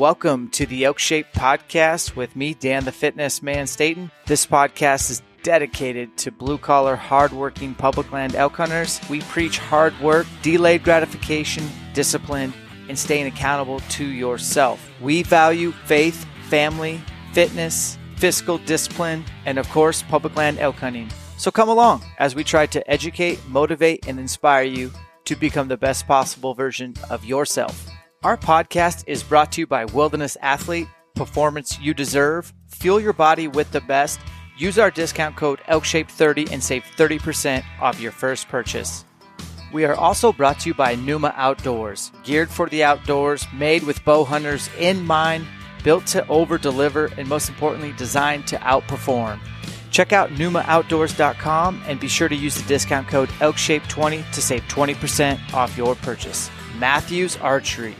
Welcome to the Elk Shape Podcast with me, Dan the Fitness Man Staton. This podcast is dedicated to blue collar, hardworking public land elk hunters. We preach hard work, delayed gratification, discipline, and staying accountable to yourself. We value faith, family, fitness, fiscal discipline, and of course, public land elk hunting. So come along as we try to educate, motivate, and inspire you to become the best possible version of yourself. Our podcast is brought to you by Wilderness Athlete, Performance You Deserve. Fuel your body with the best. Use our discount code ELKSHAPE30 and save 30% off your first purchase. We are also brought to you by Numa Outdoors, geared for the outdoors, made with bow hunters in mind, built to over deliver, and most importantly, designed to outperform. Check out NumaOutdoors.com and be sure to use the discount code ELKSHAPE20 to save 20% off your purchase. Mathews Archery,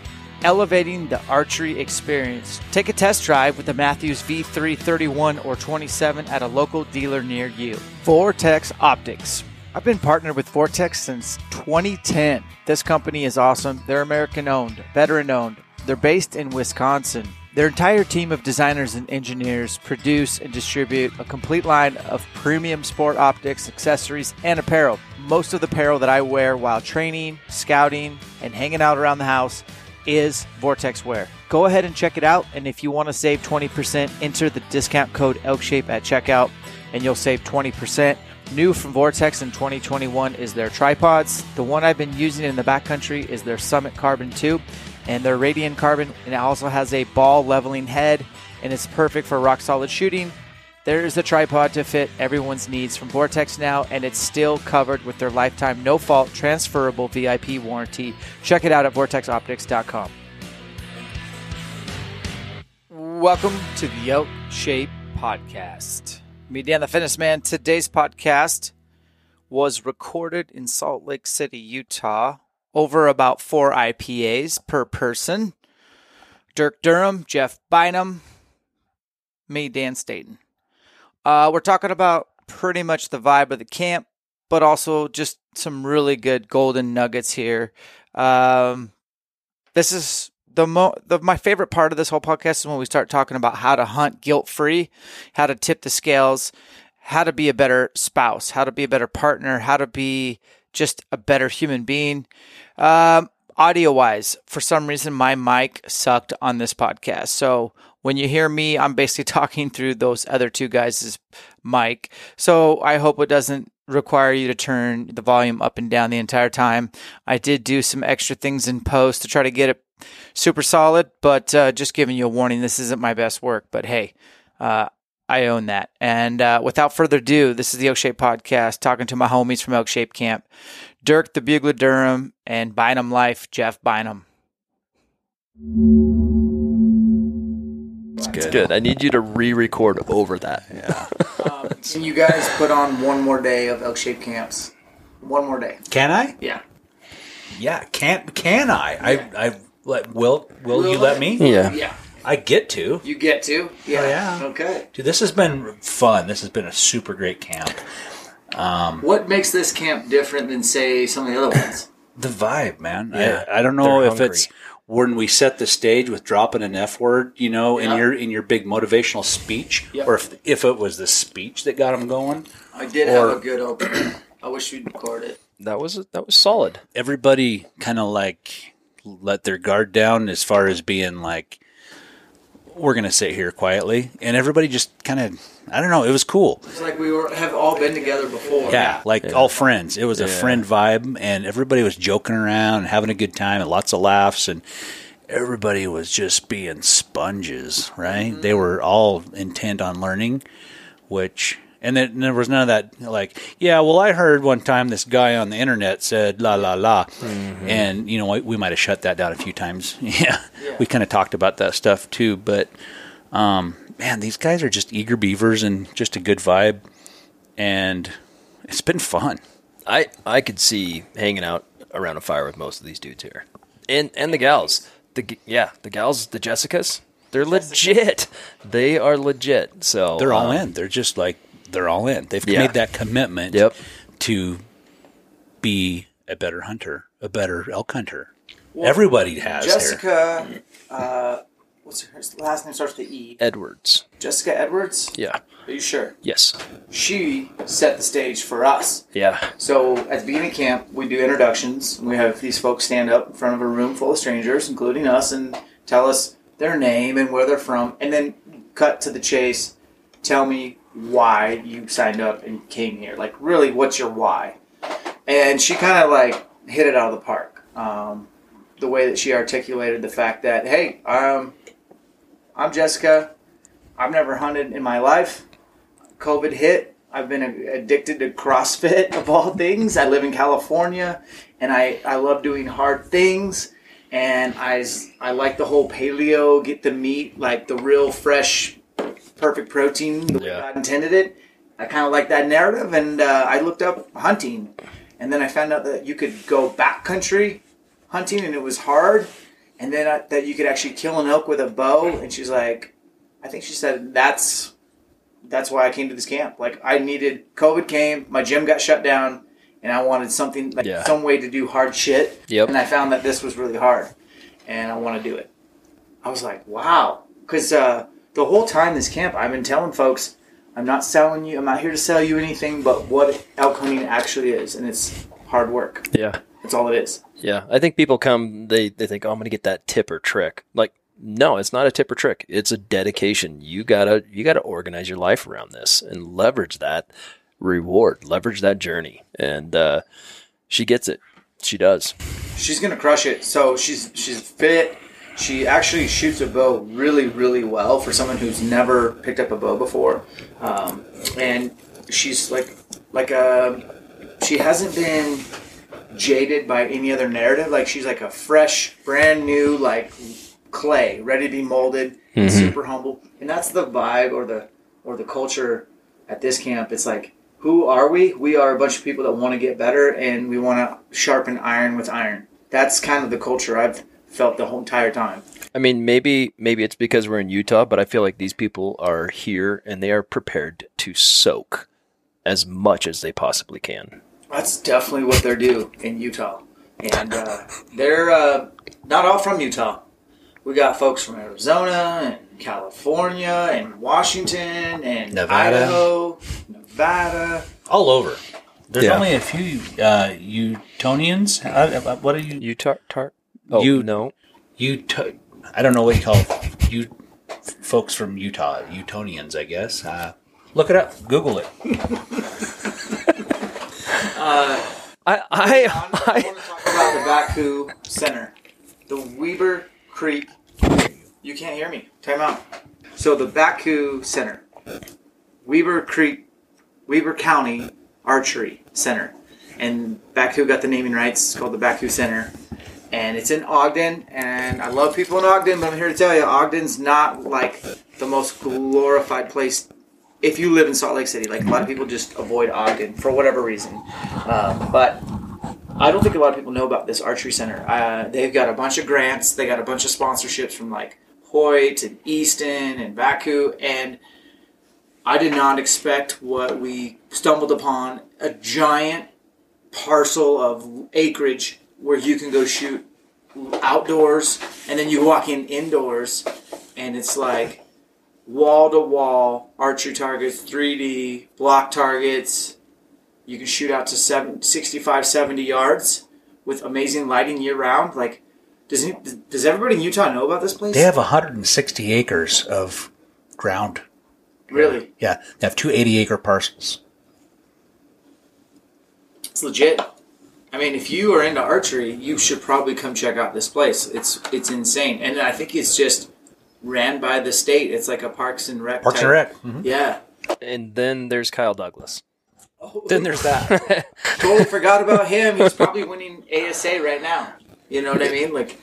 elevating the archery experience. Take a test drive with the Mathews V331 or 27 at a local dealer near you. Vortex Optics. I've been partnered with Vortex since 2010. This company is awesome. They're American owned, veteran owned. They're based in Wisconsin. Their entire team of designers and engineers produce and distribute a complete line of premium sport optics, accessories, and apparel. Most of the apparel that I wear while training, scouting, and hanging out around the house is Vortex Wear. Go ahead and check it out, and if you want to save 20%, enter the discount code ELKSHAPE at checkout, and you'll save 20%. New from Vortex in 2021 is their tripods. The one I've been using in the backcountry is their Summit Carbon 2 and their Radian Carbon. And it also has a ball leveling head and it's perfect for rock solid shooting. There is a tripod to fit everyone's needs from Vortex now, and it's still covered with their lifetime no fault transferable VIP warranty. Check it out at vortexoptics.com. Welcome to the Elk Shape Podcast. Me, Dan the Fitness Man. Today's podcast was recorded in Salt Lake City, Utah, over about four IPAs per person. Dirk Durham, Jeff Bynum, me, Dan Staton. Uh, we're talking about pretty much the vibe of the camp, but also just some really good golden nuggets here. Um, this is the, mo- the my favorite part of this whole podcast is when we start talking about how to hunt guilt free, how to tip the scales, how to be a better spouse, how to be a better partner, how to be just a better human being. Um, audio wise, for some reason, my mic sucked on this podcast. So when you hear me, I'm basically talking through those other two guys' mic. So I hope it doesn't require you to turn the volume up and down the entire time. I did do some extra things in post to try to get it super solid, but uh, just giving you a warning, this isn't my best work. But hey, uh, I own that. And uh, without further ado, this is the Elk Shape Podcast, talking to my homies from Elk Shape Camp, Dirk the Bugler Durham, and Bynum Life, Jeff Bynum. It's good. good. I need you to re-record over that. Yeah. um, can you guys put on one more day of Elk Shape Camps? One more day. Can I? Yeah. Yeah. Can Can I? Yeah. I I let will will, will you let me? Yeah. Yeah. I get to. You get to? Yeah. Oh, yeah. Okay. Dude, this has been fun. This has been a super great camp. Um, what makes this camp different than, say, some of the other ones? The vibe, man. Yeah. I, I don't know if it's when we set the stage with dropping an F word, you know, yeah. in your in your big motivational speech, yep. or if if it was the speech that got them going. I did or, have a good opener. I wish we'd record it. That was that was solid. Everybody kind of like let their guard down as far as being like we're gonna sit here quietly, and everybody just kind of I don't know. It was cool. It's like we were have all been together before. Yeah, like yeah. all friends. It was yeah. a friend vibe, and everybody was joking around and having a good time, and lots of laughs, and everybody was just being sponges. Right? Mm-hmm. They were all intent on learning, which and then there was none of that like, yeah, well, I heard one time this guy on the internet said la la la, mm-hmm. and you know we, we might have shut that down a few times. yeah, yeah. we kind of talked about that stuff too. But um, man, these guys are just eager beavers and just a good vibe, and it's been fun. I I could see hanging out around a fire with most of these dudes here, and and the gals. The yeah, the gals, the Jessicas. They're legit. They are legit. So they're all um, in. They're just like they're all in. They've yeah. made that commitment yep. to be a better hunter, a better elk hunter. Well, Everybody has. Jessica, uh, what's her last name? Starts with E. Edwards. Jessica Edwards. Yeah. Are you sure? Yes. She set the stage for us. Yeah. So at the beginning of camp, we do introductions. And we have these folks stand up in front of a room full of strangers, including us, and tell us their name and where they're from, and then cut to the chase. Tell me why you signed up and came here. Like, really, what's your why? And she kind of like hit it out of the park. Um, the way that she articulated the fact that, hey, um, I'm Jessica. I've never hunted in my life. COVID hit. I've been addicted to CrossFit of all things. I live in California, and I, I love doing hard things. And I, I like the whole paleo, get the meat, like the real fresh perfect protein the way yeah. God intended it. I kind of like that narrative, and uh, I looked up hunting, and then I found out that you could go backcountry hunting, and it was hard, and then I, that you could actually kill an elk with a bow. And she's like, I think she said that's that's why I came to this camp. Like I needed COVID came, my gym got shut down, and I wanted something like yeah. some way to do hard shit. Yep. And I found that this was really hard, and I want to do it. I was like, wow, because. Uh, the whole time this camp, I've been telling folks, I'm not selling you, I'm not here to sell you anything but what elk hunting actually is, and it's hard work. Yeah. That's all it is. Yeah. I think people come, they, they think, oh, I'm going to get that tip or trick. Like, no, it's not a tip or trick. It's a dedication. You gotta, you gotta organize your life around this and leverage that reward, leverage that journey. And, uh, she gets it. She does. She's gonna crush it. So she's she's fit. She actually shoots a bow really, really well for someone who's never picked up a bow before, um, and she's like, like a, um, she hasn't been jaded by any other narrative. Like she's like a fresh, brand new, like clay, ready to be molded, mm-hmm. super humble, and that's the vibe or the or the culture at this camp. It's like, who are we? We are a bunch of people that want to get better, and we want to sharpen iron with iron. That's kind of the culture I've felt the whole entire time. I mean, maybe maybe it's because we're in Utah, but I feel like these people are here and they are prepared to soak as much as they possibly can. That's definitely what they're due in Utah, and uh, they're uh, not all from Utah. We got folks from Arizona and California and Washington and Nevada. Idaho, Nevada, all over. There's yeah. only a few uh, Utonians. Uh, what are you? Utah. Tar- Oh you no, you. T- I don't know what you call you folks from Utah, Utonians, I guess. Uh, look it up. Google it. uh, I I, I, I want to talk about the Bakcou Center, the Weber Creek. You can't hear me. Time out. So the Bakcou Center. Weber Creek, Weber County Archery Center, and Bakcou got the naming rights. It's called the Bakcou Center, and it's in Ogden. And I love people in Ogden, but I'm here to tell you, Ogden's not like the most glorified place. If you live in Salt Lake City, like a lot of people just avoid Ogden for whatever reason, um, but I don't think a lot of people know about this archery center. Uh, they've got a bunch of grants. They got a bunch of sponsorships from like Hoyt and Easton and Bakcou, and I did not expect what we stumbled upon a giant parcel of acreage where you can go shoot outdoors, and then you walk in indoors, and it's like wall to wall archery targets, 3D block targets. You can shoot out to seven, 65, 70 yards with amazing lighting year round. Like, does does everybody in Utah know about this place? They have 160 acres of ground. really. Yeah, they have two 80 acre parcels. It's legit. I mean, if you are into archery, you should probably come check out this place. It's it's insane, and I think it's just ran by the state. It's like a Parks and Rec. Parks type- and Rec. Mhm. Yeah. And then there's Kyle Douglas. Then there's that. totally forgot about him. He's probably winning ASA right now. You know what I mean? Like,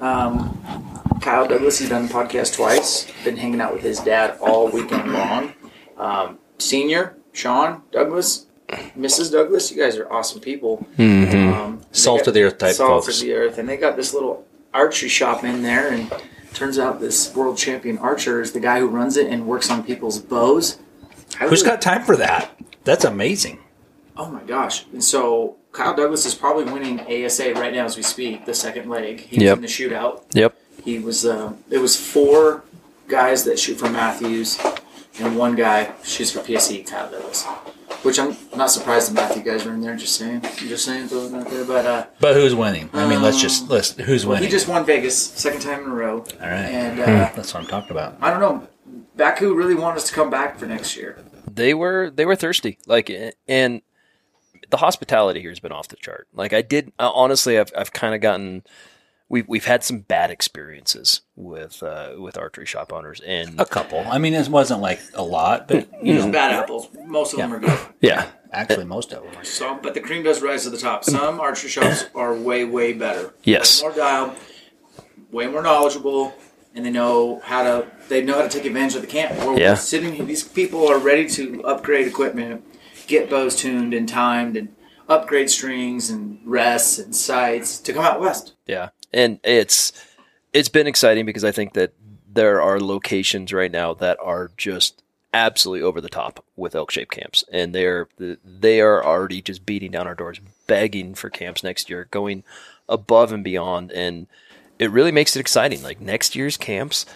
um, Kyle Douglas, he's done the podcast twice. Been hanging out with his dad all weekend long. Um, senior, Sean Douglas, Mrs. Douglas, you guys are awesome people. Um, Salt got- of the earth type Salt folks. of the earth. And they got this little archery shop in there. And turns out this world champion archer is the guy who runs it and works on people's bows. I Who's was- got time for that? That's amazing. Oh my gosh! And so Kyle Douglas is probably winning ASA right now as we speak. The second leg, he's Yep. in the shootout. Yep. He was. Uh, it was four guys that shoot for Mathews, and one guy shoots for PSE. Kyle Douglas, which I'm not surprised the You guys are in there. Just saying, just saying, throwing out there. But uh, But who's winning? I mean, let's just let's who's winning? he just won Vegas second time in a row. All right. And uh, That's what I'm talking about. I don't know. Bakcou really wanted us to come back for next year. they were they were thirsty like and the hospitality here has been off the chart like i did uh, honestly i've, I've kind of gotten we've, we've had some bad experiences with uh, with archery shop owners and A couple. I mean, it wasn't like a lot, but you There's know, bad apples. Most of them are good. yeah actually most of them. Are. Some, but the cream does rise to the top. Some archery shops are way, way better. Yes. Way more dialed, way more knowledgeable, and they know how to. They know how to take advantage of the camp. We're Yeah. sitting. These people are ready to upgrade equipment, get bows tuned and timed, and upgrade strings and rests and sights to come out west. Yeah, and it's it's been exciting because I think that there are locations right now that are just absolutely over the top with elk shape camps, and they're they are already just beating down our doors, begging for camps next year, going above and beyond, and it really makes it exciting. Like next year's camps.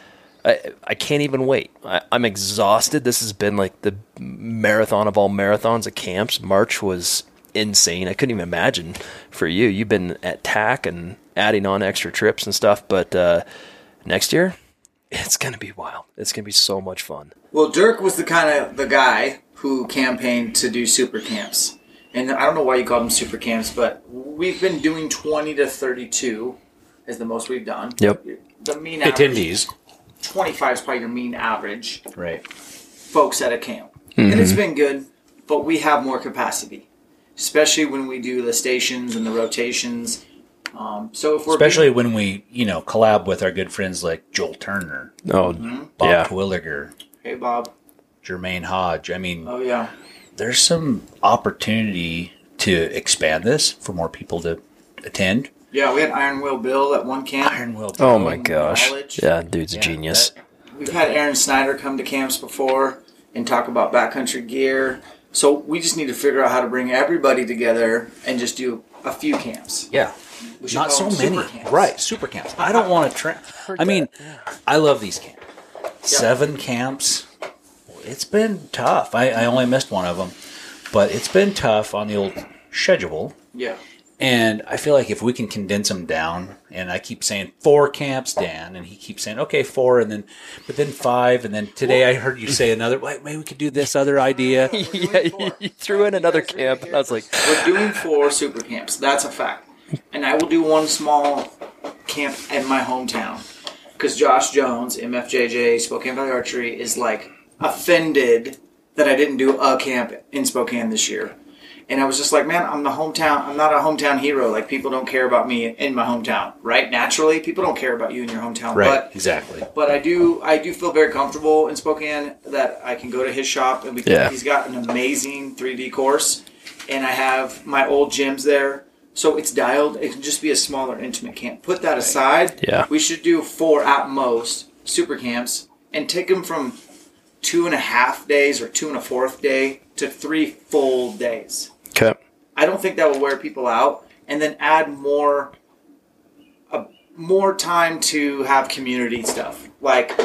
I, I can't even wait. I, I'm exhausted. This has been like the marathon of all marathons of camps. March was insane. I couldn't even imagine for you. You've been at TAC and adding on extra trips and stuff, but uh, next year it's gonna be wild. It's gonna be so much fun. Well, Dirk was the kind of the guy who campaigned to do super camps, and I don't know why you called them super camps, but we've been doing twenty to thirty-two is the most we've done. Yep. The mean average, Attendees, twenty-five is probably your mean average right? folks at a camp, and it's been good, but we have more capacity, especially when we do the stations and the rotations. Um, so if we're Especially when we, you know, collab with our good friends like Joel Turner, Oh Bob yeah, Twilliger, hey Bob, Jermaine Hodge. I mean, oh yeah, there's some opportunity to expand this for more people to attend. yeah, we had Iron Will Bill at one camp. Iron Will. oh my gosh, Knowledge. yeah, dude's a genius. that- We've had Aron Snyder come to camps before and talk about backcountry gear. So we just need to figure out how to bring everybody together and just do a few camps. yeah. We should Not call so them super many. camps. Right, super camps. I don't want to tra I mean, I love these camps. Seven camps. It's been tough. I, I only missed one of them, but it's been tough on the old schedule. Yeah. And I feel like if we can condense them down, and I keep saying four camps, Dan, and he keeps saying okay four, and then but then five, and then today I heard you say another. Wait, maybe we could do this other idea. yeah, you, you threw in another camp, and I was like, We're doing four super camps. That's a fact. And I will do one small camp in my hometown. Because Josh Jones, MFJJ, Spokane Valley Archery, is like offended that I didn't do a camp in Spokane this year. And I was just like, man, I'm the hometown. I'm not a hometown hero. Like people don't care about me in my hometown, right? Naturally, people don't care about you in your hometown. Right. But exactly. but I do I do feel very comfortable in Spokane that I can go to his shop and we can, Yeah. he's got an amazing 3D course and I have my old gyms there. So it's dialed. It can just be a smaller intimate camp. Put that aside. Yeah. We should do four at most super camps and take them from two and a half days or two and a fourth day to three full days. Okay. I don't think that will wear people out, and then add more, a, more time to have community stuff. Like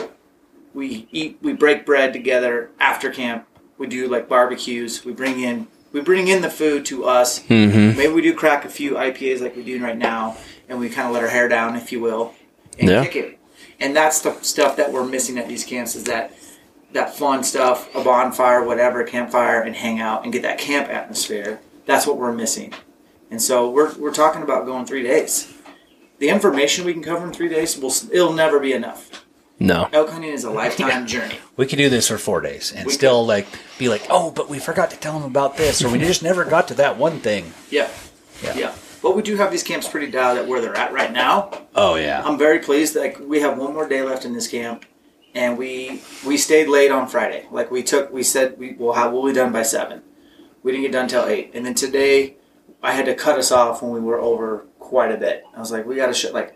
we eat, we break bread together after camp. We do like barbecues. We bring in, we bring in the food to us. Mm-hmm. Maybe we do crack a few IPAs like we're doing right now, and we kind of let our hair down, if you will, and Yeah. kick it. And that's the stuff that we're missing at these camps is that that fun stuff, a bonfire, whatever, campfire, and hang out and get that camp atmosphere. That's what we're missing. And so we're, we're talking about going three days. The information we can cover in three days will it'll never be enough. No. Elk hunting is a lifetime journey. We could do this for four days and We still like be like, oh, but we forgot to tell them about this, or we just never got to that one thing. Yeah. Yeah. yeah, But we do have these camps pretty dialed at where they're at right now. Oh yeah. I'm very pleased that like, we have one more day left in this camp, and we we stayed late on Friday. Like we took, we said we will have we'll be done by seven. We didn't get done till eight, and then today I had to cut us off when we were over quite a bit. I was like, we got to shut like,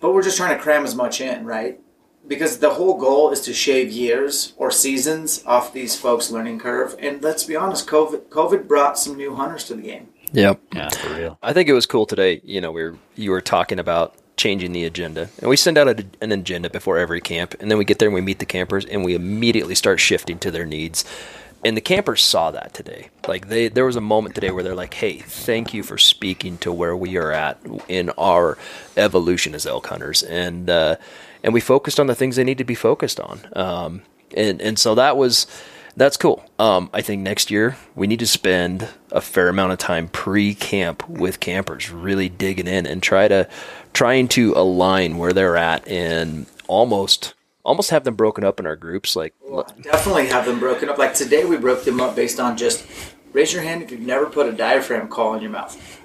but we're just trying to cram as much in, right? Because the whole goal is to shave years or seasons off these folks' learning curve. And let's be honest, COVID COVID brought some new hunters to the game. Yep. yeah, for real. I think it was cool today. You know, we were you were talking about changing the agenda, and we send out a, an agenda before every camp, and then we get there and we meet the campers, and we immediately start shifting to their needs. And the campers saw that today. Like they, there was a moment today where they're like, "Hey, thank you for speaking to where we are at in our evolution as elk hunters," and uh, and we focused on the things they need to be focused on. Um, and and so that was that's cool. Um, I think next year we need to spend a fair amount of time pre-camp with campers, really digging in and try to trying to align where they're at and almost almost have them broken up in our groups. Like, Definitely have them broken up. Like today, we broke them up based on just raise your hand if you've never put a diaphragm call in your mouth.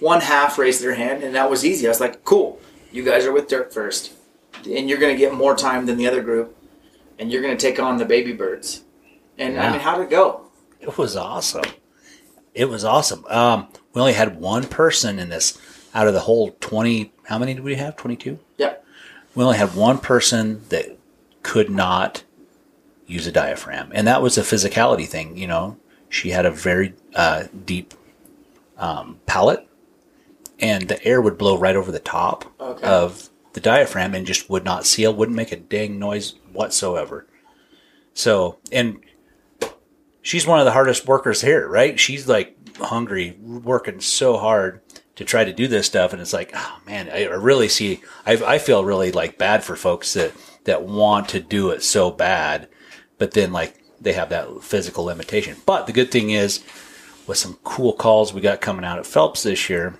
One half raised their hand, and that was easy. I was like, cool, you guys are with Dirk first, and you're going to get more time than the other group, and you're going to take on the baby birds. And I mean, how'd it go? It was awesome. It was awesome. Um, we only had one person in this out of the whole twenty. How many did we have? Twenty-two. Yep. We only had one person that could not use a diaphragm, and that was a physicality thing. You know, she had a very uh, deep um, palate, and the air would blow right over the top Okay. of the diaphragm and just would not seal, wouldn't make a dang noise whatsoever. So, and she's one of the hardest workers here, right? She's like hungry, working so hard to try to do this stuff, and it's like, oh man, I really see. I, I feel really like bad for folks that that want to do it so bad, but then like they have that physical limitation. But the good thing is, with some cool calls we got coming out at Phelps this year,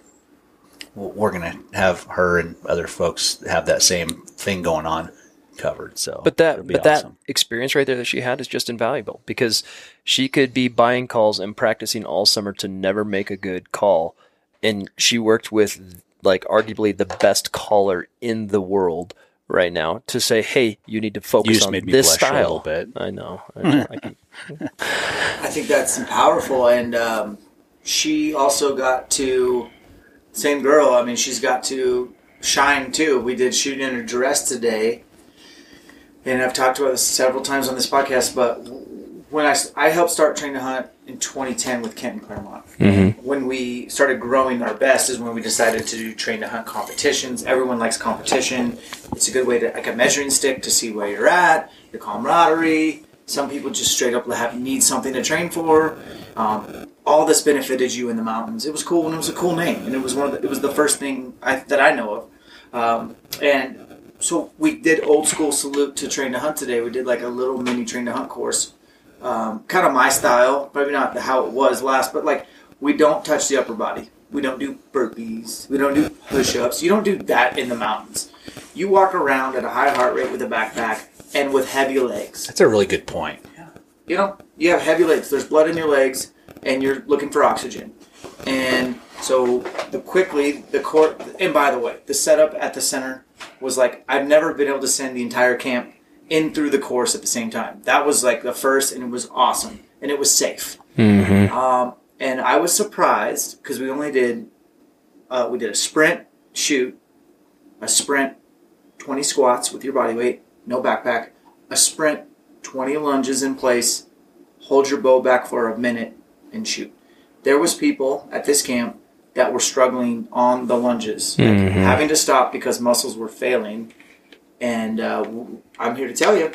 we're gonna have her and other folks have that same thing going on covered. So, but that but that experience right there that she had is just invaluable because she could be buying calls and practicing all summer to never make a good call, and she worked with like arguably the best caller in the world right now to say, "Hey, you need to focus just on made me this blush a style." little bit. I know. I, know. I can, I think that's powerful, and um, she also got to same girl. I mean, she's got to shine too. We did shoot in her dress today, and I've talked about this several times on this podcast. But when I I helped start train to hunt in 2010 with Kenton Clairmont. When we started growing our best is when we decided to do train to hunt competitions. Everyone likes competition. It's a good way to like a measuring stick to see where you're at, the camaraderie. Some people just straight up have need something to train for. Um, all this benefited you in the mountains. It was cool and it was a cool name, and it was one of the, it was the first thing I, that I know of. Um, and so we did old school salute to train to hunt today. We did like a little mini train to hunt course, um, kind of my style, maybe not how it was last, but like we don't touch the upper body. We don't do burpees. We don't do push-ups. You don't do that in the mountains. You walk around at a high heart rate with a backpack and with heavy legs. That's a really good point. Yeah. you know, you have heavy legs. There's blood in your legs, and you're looking for oxygen. And so the quickly the court. And by the way, the setup at the center was like I've never been able to send the entire camp in through the course at the same time. That was like the first, and it was awesome, and it was safe. Um, and I was surprised because we only did uh, we did a sprint, shoot, a sprint, twenty squats with your body weight, no backpack, a sprint, twenty lunges in place, hold your bow back for a minute, and shoot. There was people at this camp that were struggling on the lunges, like having to stop because muscles were failing. And uh, I'm here to tell you,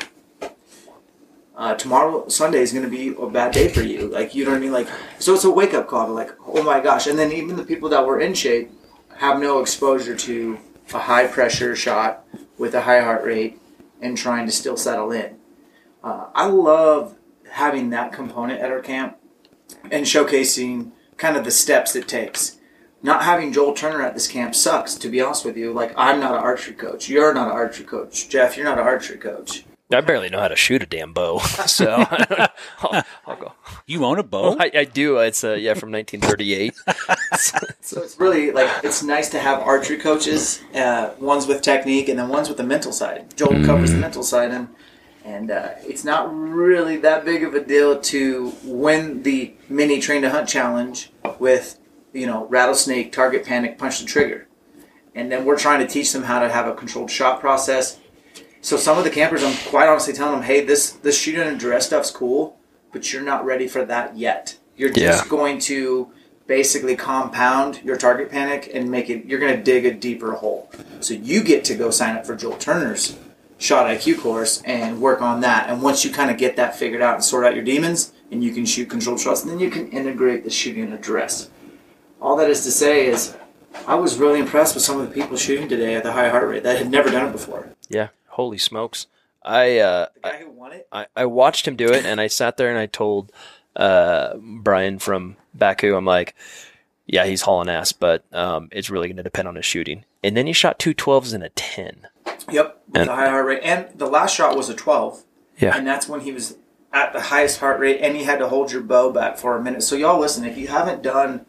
uh, tomorrow Sunday is going to be a bad day for you. Like you know what I mean? Like so, it's a wake up call. Like oh my gosh! And then even the people that were in shape have no exposure to a high pressure shot with a high heart rate and trying to still settle in. Uh, I love having that component at our camp and showcasing kind of the steps it takes. Not having Joel Turner at this camp sucks, to be honest with you. Like, I'm not an archery coach. You're not an archery coach. Jeff, you're not an archery coach. I barely know how to shoot a damn bow, so I'll, I'll go. You own a bow? I, I do. It's uh, yeah from 1938. So it's really like it's nice to have archery coaches, uh, ones with technique and then ones with the mental side. Joel covers the mental side, and and uh, it's not really that big of a deal to win the mini train to hunt challenge with you know rattlesnake, target panic, punch the trigger, and then we're trying to teach them how to have a controlled shot process. So some of the campers, I'm quite honestly telling them, hey, this this shooting and duress stuff's cool, but you're not ready for that yet. You're just going to basically compound your target panic and make it. You're going to dig a deeper hole. So you get to go sign up for Joel Turner's shot IQ course and work on that. And once you kind of get that figured out and sort out your demons, and you can shoot controlled shots, then you can integrate the shooting and address. All that is to say is, I was really impressed with some of the people shooting today at the high heart rate that had never done it before. yeah, holy smokes! I uh, The guy who won it, I, I watched him do it, and I sat there and I told uh, Brian from Bakcou, I'm like, yeah, he's hauling ass, but um, it's really going to depend on his shooting. And then he shot two 12s and a 10. Yep, with And- the high heart rate. And the last shot was a 12. Yeah. And that's when he was at the highest heart rate and he had to hold your bow back for a minute. So, y'all listen, if you haven't done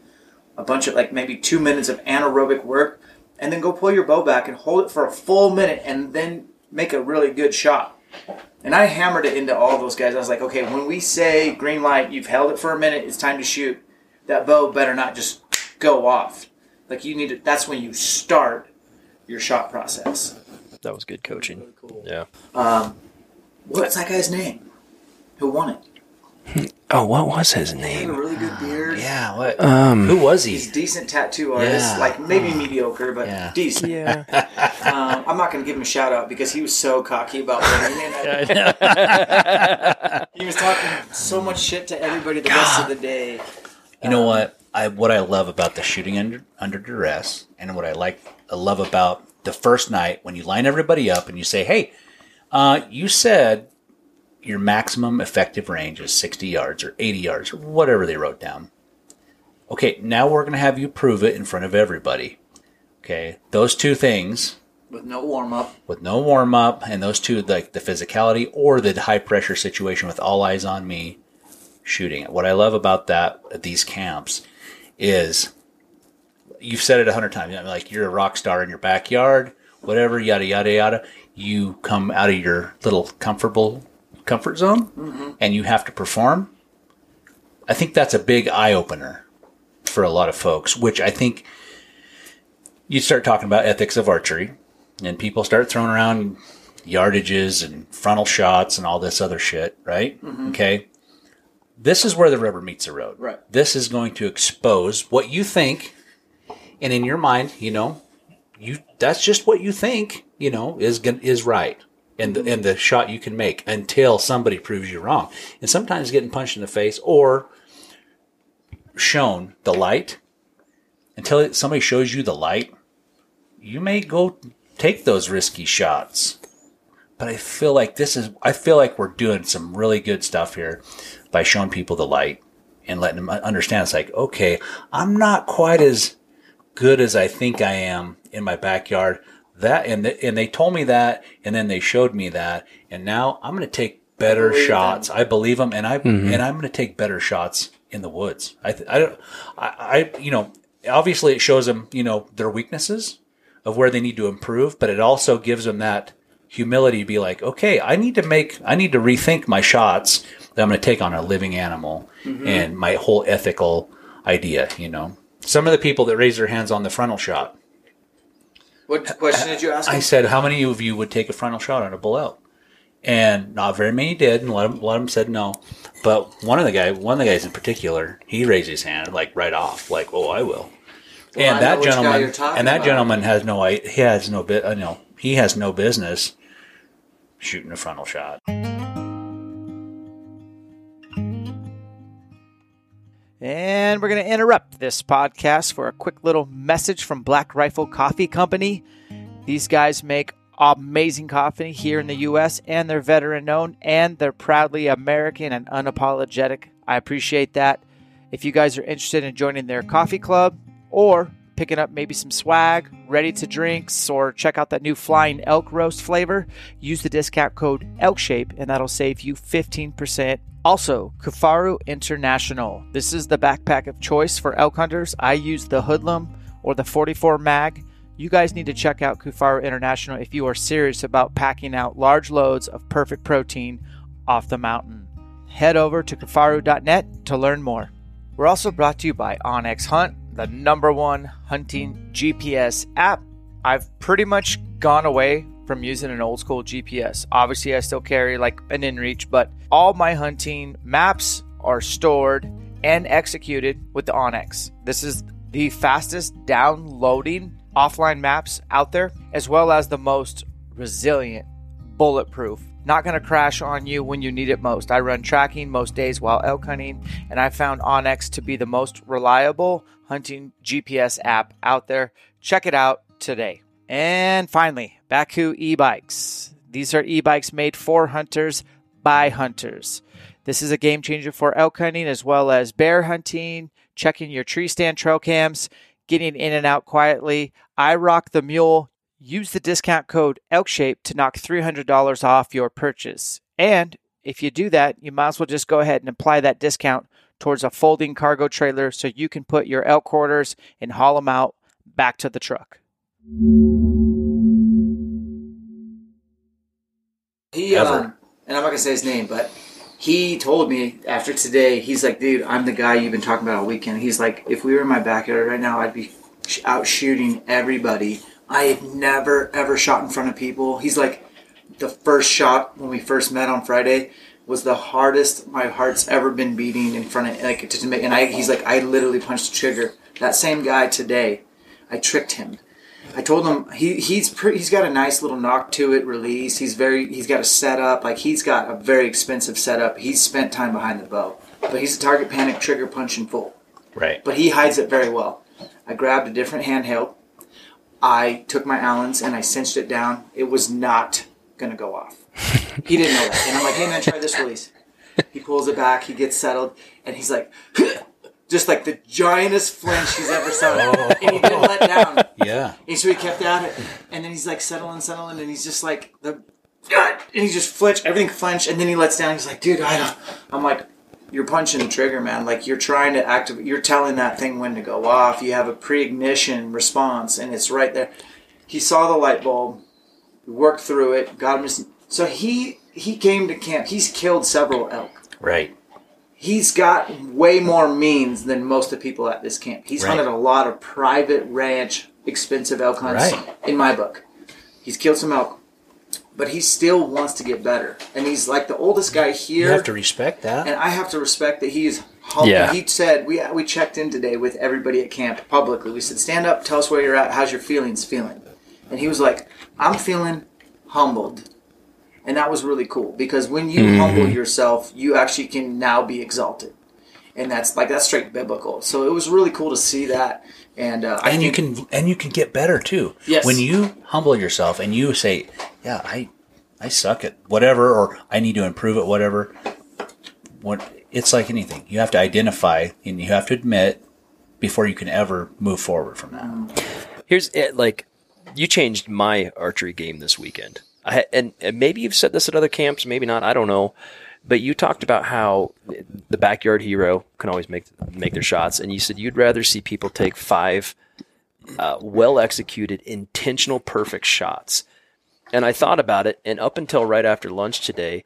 a bunch of like maybe two minutes of anaerobic work and then go pull your bow back and hold it for a full minute and then make a really good shot. And I hammered it into all those guys. I was like, okay, when we say green light, you've held it for a minute, it's time to shoot. That bow better not just go off. Like you need to, that's when you start your shot process. That was good coaching. cool Yeah. Um, What's that guy's name? Who won it? Oh, what was his He had a name? really good beard. Yeah. What? Um, Who was he? He's a decent tattoo artist, Yeah. like maybe mediocre, but Yeah. decent. Yeah. Um, I'm not going to give him a shout out because he was so cocky about winning. And he was talking so much shit to everybody the rest of the day. You know what? I what I love about the shooting under under duress, and what I like I love about the first night when you line everybody up and you say, "Hey, uh, you said your maximum effective range is sixty yards or eighty yards or whatever they wrote down." Okay, now we're going to have you prove it in front of everybody. Okay, those two things With no warm up. with no warm up and those two like the physicality or the high pressure situation with all eyes on me shooting it. What I love about that at these camps is you've said it a hundred times. Like you're a rock star in your backyard, whatever, yada yada yada. You come out of your little comfortable comfort zone mm-hmm. and you have to perform. I think that's a big eye opener for a lot of folks, which I think you start talking about ethics of archery and people start throwing around yardages and frontal shots and all this other shit, right? Mm-hmm. Okay. This is where the rubber meets the road. Right. This is going to expose what you think, and in your mind, you know, you that's just what you think, you know, is is right, and the, mm-hmm. and the shot you can make until somebody proves you wrong, and sometimes getting punched in the face or shown the light until somebody shows you the light you may go take those risky shots. But I feel like this is, I feel like we're doing some really good stuff here by showing people the light and letting them understand it's like, okay, I'm not quite as good as I think I am in my backyard. That, and, th- and they told me that, and then they showed me that, and now I'm going to take better believe shots. them. I believe them, and I Mm-hmm. and I'm going to take better shots in the woods. I th- I don't I, I you know obviously it shows them you know their weaknesses of where they need to improve, but it also gives them that humility to be like, okay, I need to make I need to rethink my shots that I'm going to take on a living animal Mm-hmm. and my whole ethical idea. You know, some of the people that raise their hands on the frontal shot. What question did you ask? I him? said, how many of you would take a frontal shot on a bull elk? And not very many did, and of, one of them said no. But one of the guy, one of the guys in particular, he raised his hand like right off, like, "Oh, I will." Well, and know that gentleman, you're talking and that gentleman has no, he has no bit, uh, no, he has no business shooting a frontal shot. And we're going to interrupt this podcast for a quick little message from Black Rifle Coffee Company. These guys make amazing coffee here in the U.S., and they're veteran owned, and they're proudly American and unapologetic. I appreciate that. If you guys are interested in joining their coffee club or picking up maybe some swag, ready to drinks, or check out that new Flying Elk Roast flavor, use the discount code ELKSHAPE and that'll save you 15%. Also, Kifaru International. This is the backpack of choice for elk hunters. I use the Hoodlum or the 44 Mag. You guys need to check out Kifaru International if you are serious about packing out large loads of perfect protein off the mountain. Head over to kifaru.net to learn more. We're also brought to you by onX Hunt, the number one hunting GPS app. I've pretty much gone away from using an old school GPS. Obviously, I still carry like an InReach, but all my hunting maps are stored and executed with the onX. This is the fastest downloading offline maps out there, as well as the most resilient, bulletproof. Not going to crash on you when you need it most. I run tracking most days while elk hunting, and I found onX to be the most reliable hunting GPS app out there. Check it out today. And finally, Bakcou e bikes. These are e bikes made for hunters by hunters. This is a game changer for elk hunting as well as bear hunting, checking your tree stand trail cams, getting in and out quietly. I rock the mule. Use the discount code ELKSHAPE to knock $300 off your purchase. And if you do that, you might as well just go ahead and apply that discount towards a folding cargo trailer so you can put your elk quarters and haul them out back to the truck. He, Ever. um, and I'm not gonna say his name, but he told me after today, he's like, dude, I'm the guy you've been talking about all weekend. He's like, if we were in my backyard right now, I'd be out shooting everybody. I had never ever shot in front of people. He's like, the first shot when we first met on Friday was the hardest my heart's ever been beating in front of like to, make. And I, he's like, I literally punched the trigger. That same guy today, I tricked him. I told him he he's pre, he's got a nice little knock to it release. He's very he's got a setup like he's got a very expensive setup. He's spent time behind the bow, but he's a target panic trigger punch in full. Right. But he hides it very well. I grabbed a different handheld. I took my Allen's and I cinched it down. It was not gonna go off. He didn't know that, and I'm like, "Hey man, try this release." He pulls it back. He gets settled, and he's like, just like the giantest flinch he's ever seen, oh. and he didn't let down. Yeah. And so he kept at it, and then he's like settling, settling, and he's just like the, and he just flinch, everything flinch, and then he lets down. He's like, dude, I don't. I'm like, you're punching the trigger, man. Like you're trying to activate. You're telling that thing when to go off. You have a pre-ignition response, and it's right there. He saw the light bulb, worked through it, got him. His, so he he came to camp. He's killed several elk Right. he's got way more means than most of the people at this camp. He's Right. hunted a lot of private ranch, expensive elk hunts Right. in my book. He's killed some elk, but he still wants to get better. And he's like the oldest guy here. You have to respect that. and I have to respect that he's humble. Yeah. He said we we checked in today with everybody at camp publicly. We said, "Stand up, tell us where you're at. How's your feelings feeling?" And he was like, "I'm feeling humbled." And that was really cool because when you Mm-hmm. humble yourself, you actually can now be exalted. And that's like that's straight biblical. So it was really cool to see that. And uh, I and you can and you can get better too. Yes. When you humble yourself and you say, "Yeah, I I suck at whatever or I need to improve at whatever." What it's like anything. You have to identify and you have to admit before you can ever move forward from that. Here's it. Like, you changed my archery game this weekend. I, and, and maybe you've said this at other camps, maybe not. I don't know. But you talked about how the backyard hero can always make make their shots, and you said you'd rather see people take five uh, well executed, intentional, perfect shots. And I thought about it, and up until right after lunch today,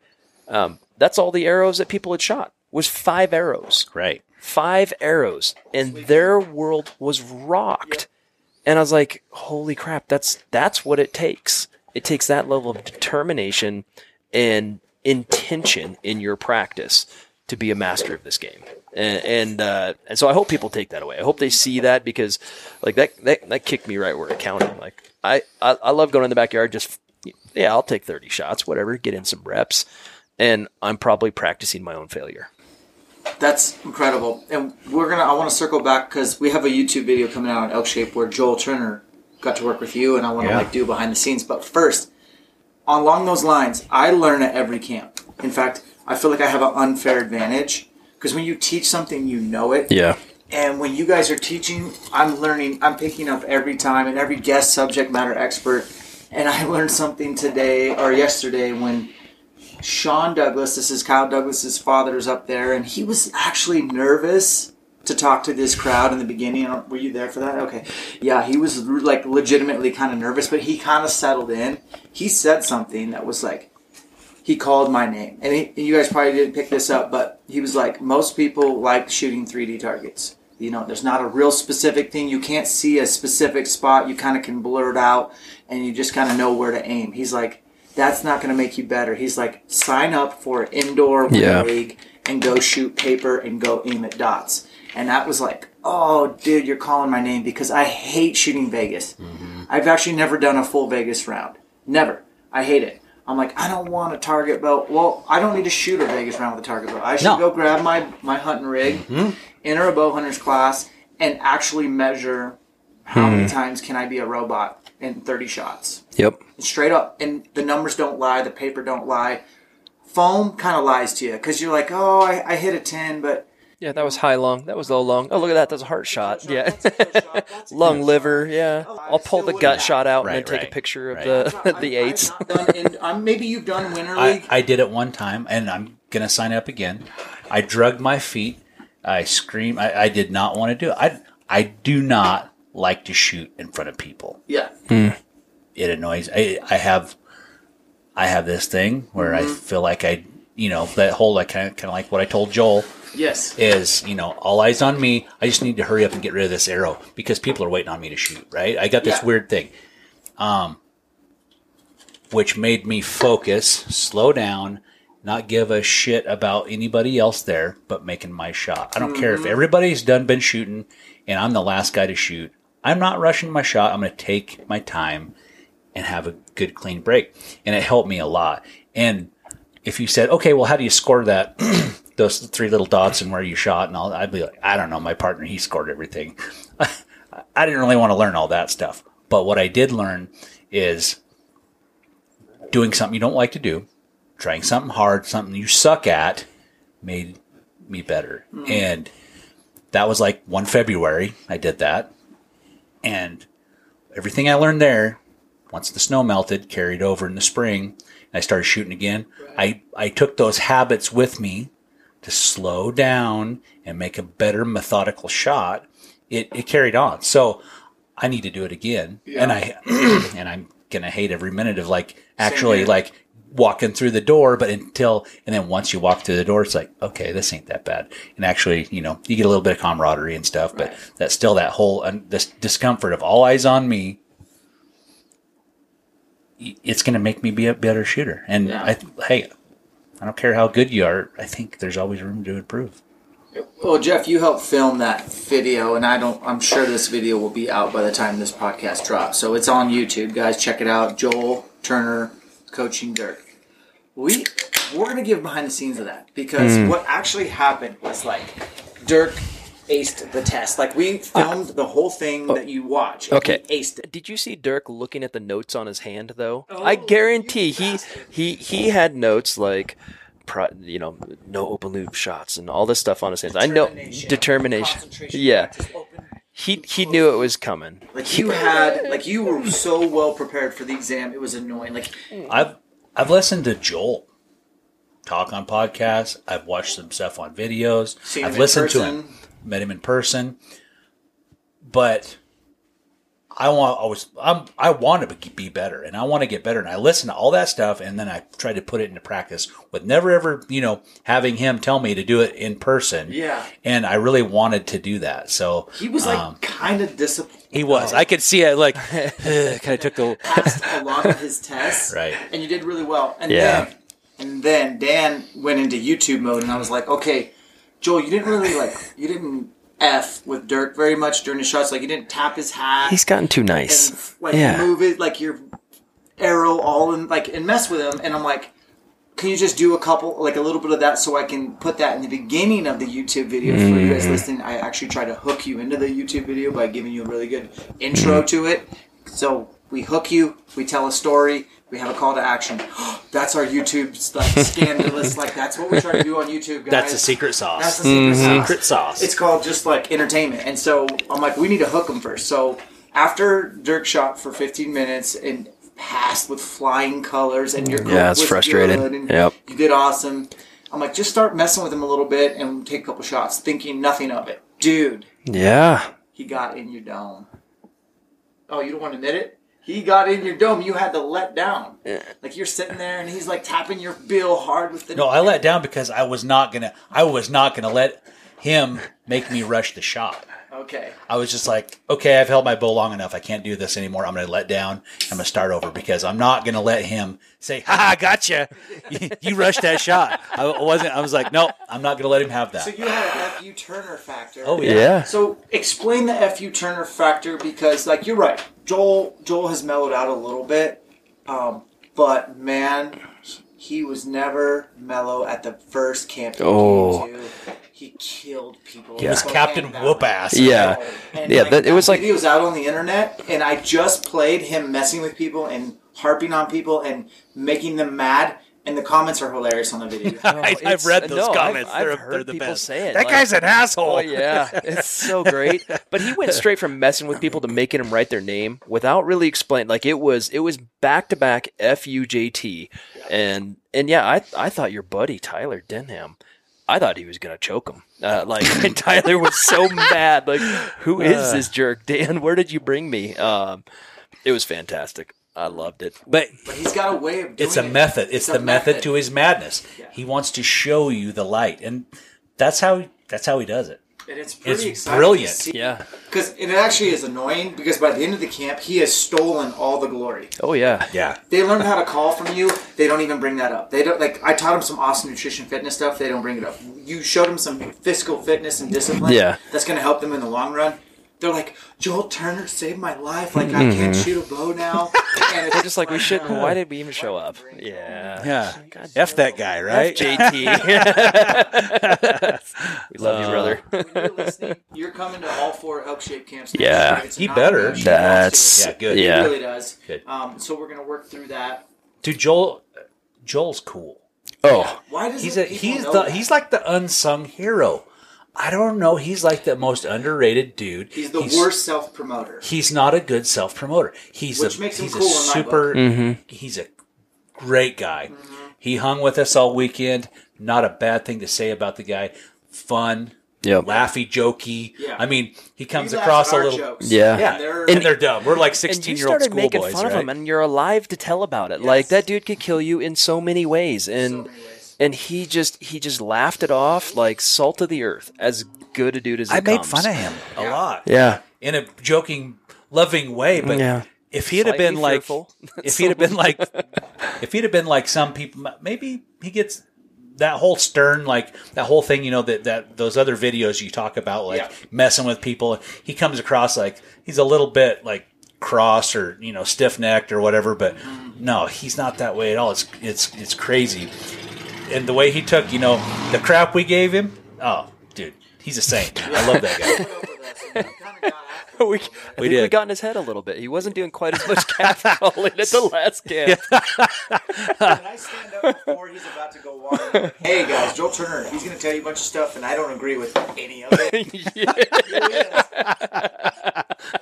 um, that's all the arrows that people had shot was five arrows. Right. Five arrows, and their world was rocked. And I was like, "Holy crap! That's that's what it takes. It takes that level of determination and intention in your practice to be a master of this game." And and, uh, and so I hope people take that away. I hope they see that because, like that that, that kicked me right where it counted. Like I, I I love going in the backyard. Just yeah, I'll take thirty shots, whatever, get in some reps, and I'm probably practicing my own failure. That's incredible. And we're gonna. I want to circle back because we have a YouTube video coming out on Elk Shape where Joel Turner got to work with you, and I want to Yeah. like do behind the scenes. But first, along those lines, I learn at every camp. In fact, I feel like I have an unfair advantage because when you teach something, you know it. Yeah. And when you guys are teaching, I'm learning, I'm picking up every time, and every guest subject matter expert. And I learned something today or yesterday when Sean Douglas, this is Kyle Douglas's father, is up there, and he was actually nervous to talk to this crowd in the beginning. Were you there for that? Okay. Yeah, he was like legitimately kind of nervous, but he kind of settled in. He said something that was like, he called my name. And he, you guys probably didn't pick this up, but he was like, most people like shooting 3D targets. You know, there's not a real specific thing. You can't see a specific spot. You kind of can blur it out and you just kind of know where to aim. He's like, that's not going to make you better. He's like, sign up for indoor Yeah. league and go shoot paper and go aim at dots. And that was like, oh, dude, you're calling my name because I hate shooting Vegas. Mm-hmm. I've actually never done a full Vegas round. Never. I hate it. I'm like, I don't want a target bow. Well, I don't need to shoot a Vegas round with a target bow. I should No. go grab my, my hunting rig, mm-hmm. enter a bow hunter's class, and actually measure how many hmm. times can I be a robot in 30 shots. Yep. Straight up. And the numbers don't lie, the paper don't lie. Foam kind of lies to you because you're like, oh, I, I hit a 10, but Yeah, that was high lung. That was low lung. Oh, look at that. That's a heart shot. Yeah. That's a good shot. Lung, good liver. Yeah. Oh, I I'll pull the gut have- shot out and Right, then take a right, picture of right. the I've- the I've eights. not done in- um, maybe you've done winter league. I, I did it one time, and I'm gonna sign up again. I drug my feet. I scream. I, I did not want to do it. I I do not like to shoot in front of people. yeah. It annoys. I I have I have this thing where I feel like I you know that whole like kind of kind of like what I told Joel Yes. is you know all eyes on me. I just need to hurry up and get rid of this arrow because people are waiting on me to shoot. Right? I got this Yeah. weird thing, um, which made me focus, slow down, not give a shit about anybody else there, but making my shot. I don't care if everybody's done been shooting and I'm the last guy to shoot. I'm not rushing my shot. I'm going to take my time and have a good clean break, and it helped me a lot. And if you said, okay, well, how do you score that? Those three little dots and where you shot, and all, I'd be like, I don't know. My partner, he scored everything. I didn't really want to learn all that stuff. But what I did learn is doing something you don't like to do, trying something hard, something you suck at, made me better. Hmm. And that was like one February. I did that. And everything I learned there, once the snow melted, carried over in the spring, I started shooting again. I, I took those habits with me to slow down and make a better methodical shot. It, it carried on. So I need to do it again. And I and I'm gonna hate every minute of like actually like walking through the door, but until and then once you walk through the door, it's like, okay, this ain't that bad. And actually, you know, you get a little bit of camaraderie and stuff, but that's still that whole un- this discomfort of all eyes on me. Y- It's going to make me be a better shooter. And Yeah. I, hey, I don't care how good you are. I think there's always room to improve. Well, Jeff, you helped film that video, and I don't. I'm sure this video will be out by the time this podcast drops. So it's on YouTube, guys. Check it out. Joel Turner coaching Dirk. We we're gonna give behind the scenes of that because hmm. what actually happened was like Dirk aced the test. Like we uh, filmed the whole thing oh, that you watch. and Okay. he aced it. Did you see Dirk looking at the notes on his hand though? Oh, I guarantee he he he had notes like pro- you know, no open loop shots and all this stuff on his hands. I know Determination, determination. concentration, Yeah. he he knew it was coming. Like you had, like you were so well prepared for the exam. It was annoying. Like I've I've listened to Joel talk on podcasts. I've watched some stuff on videos. I've him in listened to person. him, met him in person. But I want I was I'm I want to be better and I want to get better and I listen to all that stuff and then I try to put it into practice with never ever you know having him tell me to do it in person. Yeah. and I really wanted to do that. So he was like um, kind of disappointed. he was. I could see it like kind of took the passed a lot of his tests, Right. And you did really well. And Yeah. then, and then Dan went into YouTube mode, and I was like, okay, Joel, you didn't really like, you didn't f with Dirk very much during the shots. Like you didn't tap his hat. He's gotten too and nice. like Yeah. move it like your arrow all in like and mess with him and I'm like can you just do a couple like a little bit of that so I can put that in the beginning of the YouTube video for you guys mm-hmm. listening I actually try to hook you into the YouTube video by giving you a really good intro mm-hmm. to it so we hook you we tell a story we have a call to action that's our YouTube like scandalous like that's what we try to do on YouTube guys that's a secret sauce. that's the secret mm-hmm. sauce. secret sauce. It's called just like entertainment. And so I'm like, we need to hook them first. So after Dirk shot for 15 minutes and passed with flying colors, and your Yeah, it's was frustrating. Yep. you did awesome. I'm like, just start messing with him a little bit and take a couple shots, thinking nothing of it. Dude, Yeah. he got in your dome. Oh, you don't want to admit it? He got in your dome. You had to let down. Like you're sitting there, and he's like tapping your bill hard with the. No, I let down because I was not gonna. I was not gonna let him make me rush the shot. Okay. I was just like, okay, I've held my bow long enough. I can't do this anymore. I'm gonna let down. I'm gonna start over because I'm not gonna let him say, "Ha, ha gotcha." you, you rushed that shot. I wasn't. I was like, no, I'm not gonna let him have that. So you had a FU Turner factor. Oh yeah. Yeah. So explain the FU Turner factor because, like, you're right. Joel Joel has mellowed out a little bit, um, but man, he was never mellow at the first camp. He Oh. came to. He killed people. He was Captain hand Whoop down. Ass. Yeah. And, Yeah, like, that- it was like- he was out on the internet, and I just played him messing with people and harping on people and making them mad. And the comments are hilarious on the video. I, I've read those no, I've- comments. I've they're, heard they're the people best. say it, that like- guy's an asshole. Oh yeah, it's so great. But he went straight from messing with people to making them write their name without really explaining. Like it was, it was back to back F U J T, and and yeah, I I thought your buddy Tyler Denham, I thought he was gonna choke him. Uh, like Tyler was so mad. Like who is this jerk, Dan? Where did you bring me? Um, it was fantastic. I loved it. But but he's got a way of doing it. it's a it. method. It's, a the method. to his madness. Yeah. He wants to show you the light, and that's how that's how he does it. And it's pretty It's exciting brilliant. To see. Yeah. Because it actually is annoying because by the end of the camp, he has stolen all the glory. Oh yeah. Yeah. They learn how to call from you. They don't even bring that up. They don't like. I taught them some awesome nutrition fitness stuff. They don't bring it up. You showed them some physical fitness and discipline. Yeah. that's going to help them in the long run. They're like, Joel Turner saved my life. Like I can't shoot a bow now. And it's They're just like we shouldn't. Why did we even show up? Yeah. Yeah. F that guy, right? JT. we love you, brother. when you're listening, you're coming to all four elk shape camps. next Yeah. year. It's He not better. gonna be- That's Yeah, good. It Yeah. really does. Good. Um, so we're gonna work through that. Dude, Joel. Joel's cool. Oh, Why does He's a he's the that? he's like the unsung hero. I don't know. He's like the most underrated dude. He's the worst self promoter. He's not a good self promoter. He's Which a makes him he's cool a in super. Mm-hmm. He's a great guy. Mm-hmm. He hung with us all weekend. Not a bad thing to say about the guy. Fun, Yep. laughy, jokey. Yeah. I mean, he comes He across a little. jokes. Yeah. Yeah, They're- and, they're dumb. We're like sixteen-year-old started making schoolboys, fun of him, and you're alive to tell about it. Like that dude could kill you in so many ways, and many ways. And he just he just laughed it off like salt of the earth, as good a dude as I it made comes. fun of him a lot. Yeah, in a joking, loving way. But Yeah. if he'd have been like, if he'd have been like, if he'd have been like some people, maybe he gets that whole stern, like that whole thing. You know that that those other videos you talk about, like Yeah. messing with people. He comes across like he's a little bit like cross or you know stiff necked or whatever. But no, he's not that way at all. It's it's it's crazy. And the way he took, you know, the crap we gave him. Oh, dude, he's a saint. I love that guy. Put up with us, and we kinda got we, I We think we got in his head a little bit. He wasn't doing quite as much catcalling at the last camp. When I stand up before he's about to go water, like, hey guys, Joel Turner, he's going to tell you a bunch of stuff, and I don't agree with any of it. He is.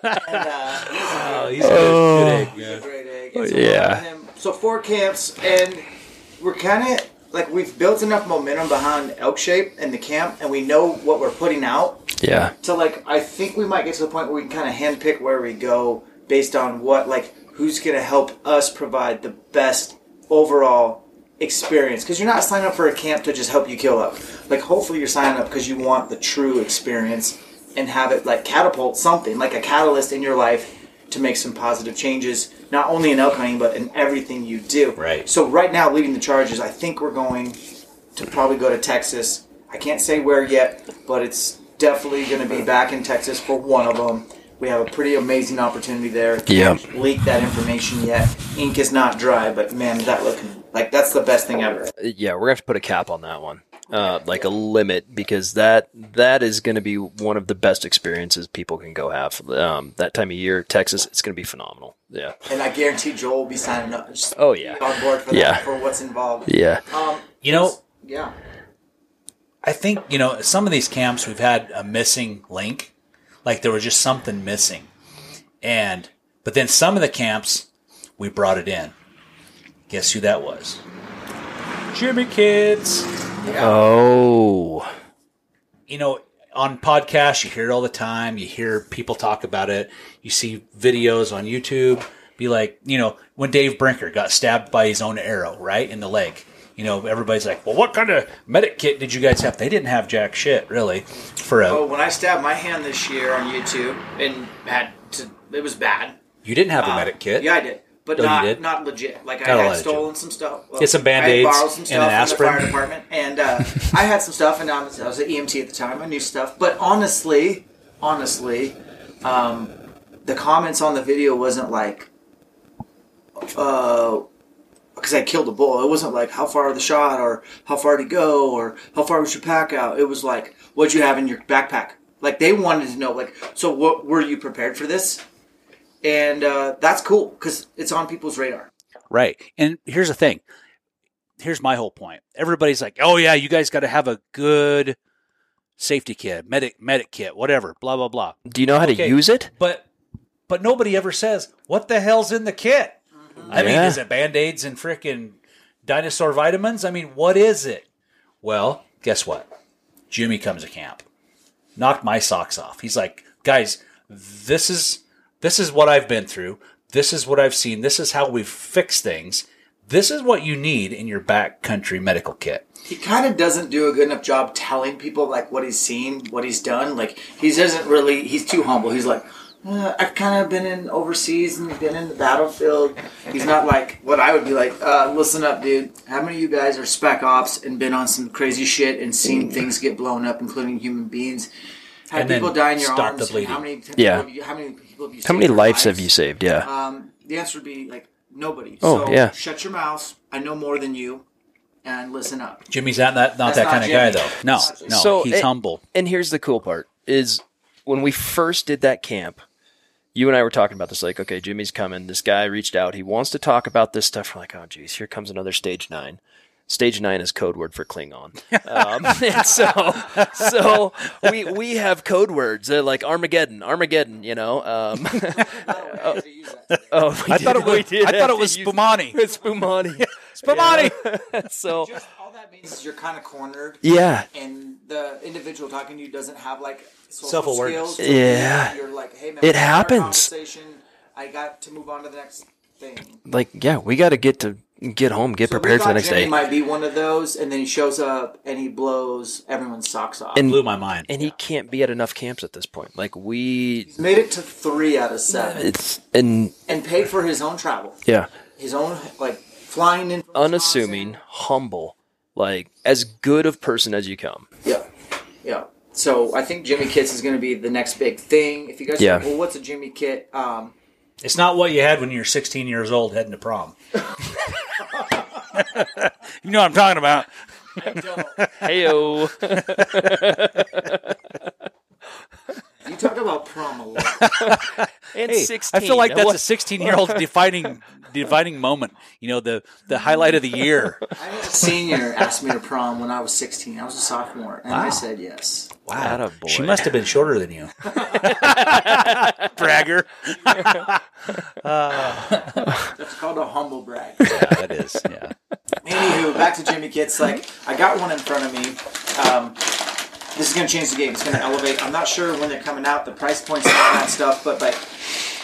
and, uh, Oh, he's a good, good egg, he's a great egg. And so Yeah. him. So four camps, and we're kind of like we've built enough momentum behind Elk Shape and the camp, and we know what we're putting out. Yeah. So like I think we might get to the point where we can kind of handpick where we go based on what like who's going to help us provide the best overall experience because you're not signing up for a camp to just help you kill elk. Like hopefully you're signing up because you want the true experience and have it like catapult something like a catalyst in your life to make some positive changes not only in elk hunting but in everything you do. Right. So right now leading the charges I think we're going to probably go to Texas. I can't say where yet, but it's definitely going to be back in Texas for one of them. We have a pretty amazing opportunity there. Can't leak that information yet. Ink is not dry, but man, is that looking like that's the best thing ever. Uh, yeah, we're gonna have to put a cap on that one, uh, like a limit, because that that is going to be one of the best experiences people can go have. Um, that time of year, Texas, it's going to be phenomenal. Yeah. And I guarantee Joel will be signing up. Just Oh yeah. on board for Yeah. that, for what's involved. Yeah. Um, You know, yeah. I think you know some of these camps we've had a missing link, like there was just something missing, and but then some of the camps we brought it in. Guess who that was? Jimmy Kits. Oh. You know, on podcasts you hear it all the time. You hear people talk about it. You see videos on YouTube. Be like, you know, when Dave Brinker got stabbed by his own arrow, right in the leg. You know, everybody's like, "Well, what kind of medic kit did you guys have?" They didn't have jack shit, really, for a Oh, when I stabbed my hand this year on YouTube and had to, it was bad. You didn't have a Uh, medic kit. Yeah, I did. But Oh, not not legit. Like I a had stolen some stuff. Well, Get some Band-Aids had some and stuff an aspirin. the fire department, and uh, I had some stuff, and I was, I was an EMT at the time. I knew stuff, but honestly, honestly, um, the comments on the video wasn't like, uh, because I killed a bull. It wasn't like how far the shot, or how far to go, or how far was your pack out. It was like what'd you have in your backpack. Like they wanted to know, like, so what were you prepared for this? And uh, that's cool because it's on people's radar. Right. And here's the thing. Here's my whole point. Everybody's like, "Oh yeah, you guys got to have a good safety kit, medic medic kit, whatever, blah blah blah." Do you know how to use it? But but nobody ever says, "What the hell's in the kit?" I mean, is it band-aids and freaking dinosaur vitamins? I mean, what is it? Well, guess what? Jimmy comes to camp. Knocked my socks off. He's like, "Guys, this is this is what I've been through. This is what I've seen. This is how we've fixed things. This is what you need in your backcountry medical kit." He kind of doesn't do a good enough job telling people like what he's seen, what he's done. Like he doesn't really. He's too humble. He's like, uh, I've kind of been in overseas and been in the battlefield. He's not like what I would be like. Uh, listen up, dude. How many of you guys are spec ops and been on some crazy shit and seen things get blown up, including human beings? Had And people die in your arms? How many? Yeah. How many people have you? How many saved their lives have you saved? Yeah. Um, the answer would be like nobody. Oh, so yeah. Shut your mouth. I know more than you, and listen up. Jimmy's not that not That's that not kind of guy though. No, no, So, he's it- humble. And here's the cool part is when we first did that camp, you and I were talking about this like, okay, Jimmy's coming. This guy reached out. He wants to talk about this stuff. We're like, oh geez, here comes another stage nine. Stage nine is code word for Klingon. Um, and so, so we we have code words uh, like Armageddon, Armageddon. You know. Um, oh, we I thought it was. we did I thought it to was use- Spumani. It's Spumani. Spumani. so Just all that means is you're kind of cornered, yeah, and the individual talking to you doesn't have like social Self-awareness. skills. So Yeah. you're like, hey man, It we had our happens. Conversation. I got to move on to the next thing. like yeah, we got to get to get home, get So prepared for the next Jimmy day. Might be one of those, and then he shows up and he blows everyone's socks off. And- Blew my mind. and he can't be at enough camps at this point. Like we, He's made it to three out of seven, it's and and paid for his own travel, yeah, his own like flying in. unassuming, Wisconsin. humble, like as good of person as you come. Yeah, yeah. So I think Jimmy Kits is going to be the next big thing. If you guys, Yeah. are well, what's a Jimmy Kit? Um, It's not what you had when you were 16 years old heading to prom. you know what I'm talking about. Heyo, you talk about prom a lot. And Hey, 16. I feel like that's a 16 year old defining defining moment. You know, the the highlight of the year. I had a senior asked me to prom when I was 16. I was a sophomore, and I said yes. Wow, Attaboy. she must have been shorter than you. Bragger. That's called a humble brag. Yeah, that is. Yeah. Anywho, back to Jimmy Kits. Like, I got one in front of me. Um, this is going to change the game. It's going to elevate. I'm not sure when they're coming out, the price points and all that stuff, but like,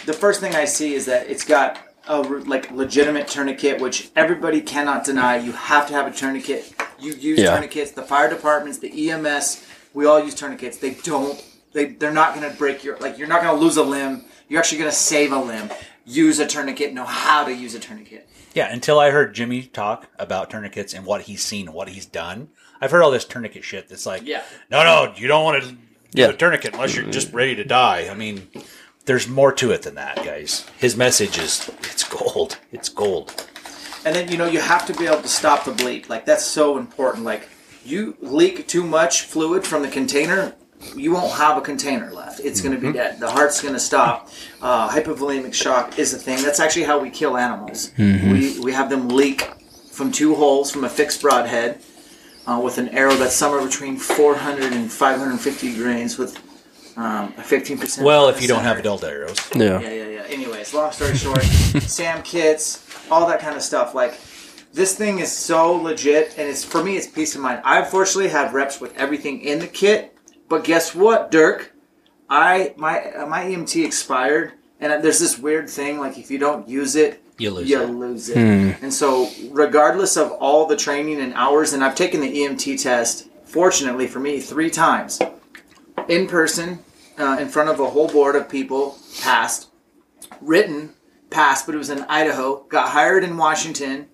the first thing I see is that it's got a like legitimate tourniquet, which everybody cannot deny. You have to have a tourniquet. You use Yeah. tourniquets. The fire departments, the EMS, we all use tourniquets. They don't. They they're not going to break your like. You're not going to lose a limb. You're actually going to save a limb. Use a tourniquet. Know how to use a tourniquet. Yeah, until I heard Jimmy talk about tourniquets and what he's seen, what he's done. I've heard all this tourniquet shit that's like, Yeah. no, no, you don't want to do Yeah. a tourniquet unless you're just ready to die. I mean, there's more to it than that, guys. His message is, it's gold. It's gold. And then you know you have to be able to stop the bleed. Like that's so important. Like you leak too much fluid from the container, you won't have a container left. It's going to be dead. The heart's going to stop. Uh, hypovolemic shock is a thing. That's actually how we kill animals. We we have them leak from two holes from a fixed broadhead uh, with an arrow that's somewhere between 400 and 550 grains with um, a 15%. Well, if you don't have adult arrows. Yeah. Yeah, yeah, yeah. Anyways, long story short, Sam kits, all that kind of stuff. Like, this thing is so legit, and it's for me, it's peace of mind. I unfortunately have reps with everything in the kit, but guess what, Dirk? I my uh, my EMT expired, and there's this weird thing like if you don't use it, You lose you it. lose it. And so, regardless of all the training and hours, and I've taken the EMT test, fortunately for me, three times in person, uh, in front of a whole board of people, passed. Written, passed, but it was in Idaho. Got hired in Washington.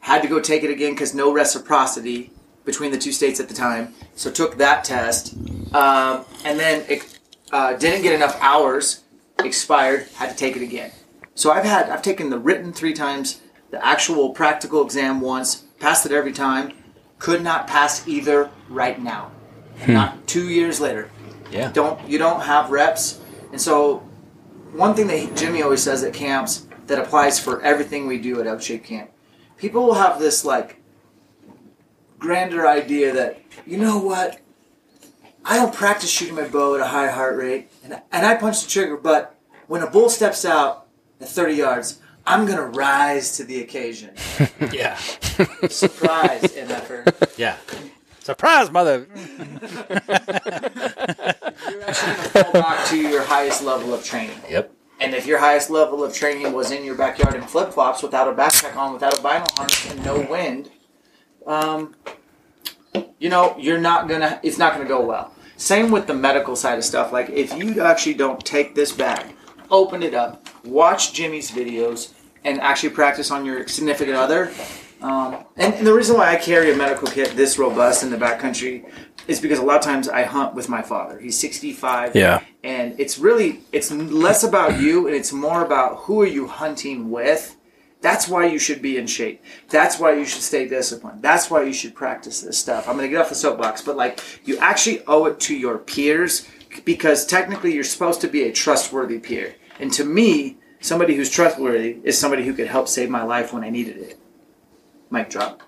Had to go take it again because no reciprocity between the two states at the time. So took that test, um, and then it uh, didn't get enough hours. Expired. Had to take it again. So I've had I've taken the written three times, the actual practical exam once, passed it every time. Could not pass either right now. Hmm. Not two years later. Yeah. Don't you don't have reps, and so one thing that Jimmy always says at camps that applies for everything we do at Elk Shape Camp. People will have this like grander idea that you know what I don't practice shooting my bow at a high heart rate, and and I punch the trigger, but when a bull steps out at 30 yards, I'm gonna rise to the occasion. Yeah. Surprise, MFer. Yeah. Surprise, mother. You're actually gonna fall back to your highest level of training. Yep. And if your highest level of training was in your backyard in flip flops without a backpack on, without a vinyl harness, and no wind, um, you know, you're not gonna. It's not gonna go well. Same with the medical side of stuff. Like if you actually don't take this bag, open it up, watch Jimmy's videos, and actually practice on your significant other. Um, and, and the reason why I carry a medical kit this robust in the backcountry is because a lot of times I hunt with my father. He's 65 Yeah. and it's really it's less about you and it's more about who are you hunting with that's why you should be in shape that's why you should stay disciplined that's why you should practice this stuff i'm going to get off the soapbox but like you actually owe it to your peers because technically you're supposed to be a trustworthy peer and to me somebody who's trustworthy is somebody who could help save my life when i needed it mic drop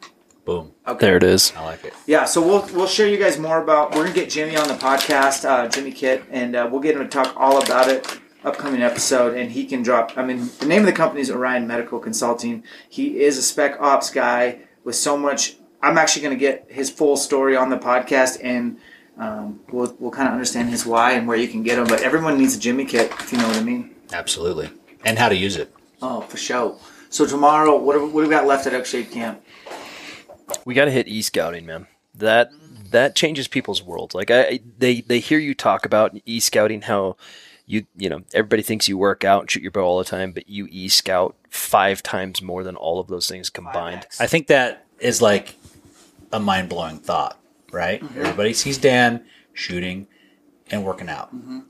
Boom. okay There it is. I like it. yeah, so we'll we'll show you guys more about. We're gonna get Jimmy on the podcast, uh, Jimmy Kit, and uh, we'll get him to talk all about it. Upcoming episode, and he can drop. I mean, the name of the company is Orion Medical Consulting. He is a spec ops guy with so much. I'm actually gonna get his full story on the podcast, and um, we'll we'll kind of understand his why and where you can get him. But everyone needs a Jimmy Kit, if you know what I mean. Absolutely. And how to use it. Oh, for sure. So tomorrow, what have, what have we got left at Elk Shape Camp? We got to hit e scouting, man. That that changes people's worlds. Like I, they they hear you talk about e scouting, how you you know everybody thinks you work out and shoot your bow all the time, but you e scout five times more than all of those things combined. I think that is like a mind blowing thought, right? Mm-hmm. Everybody sees Dan shooting and working out. Mm-hmm.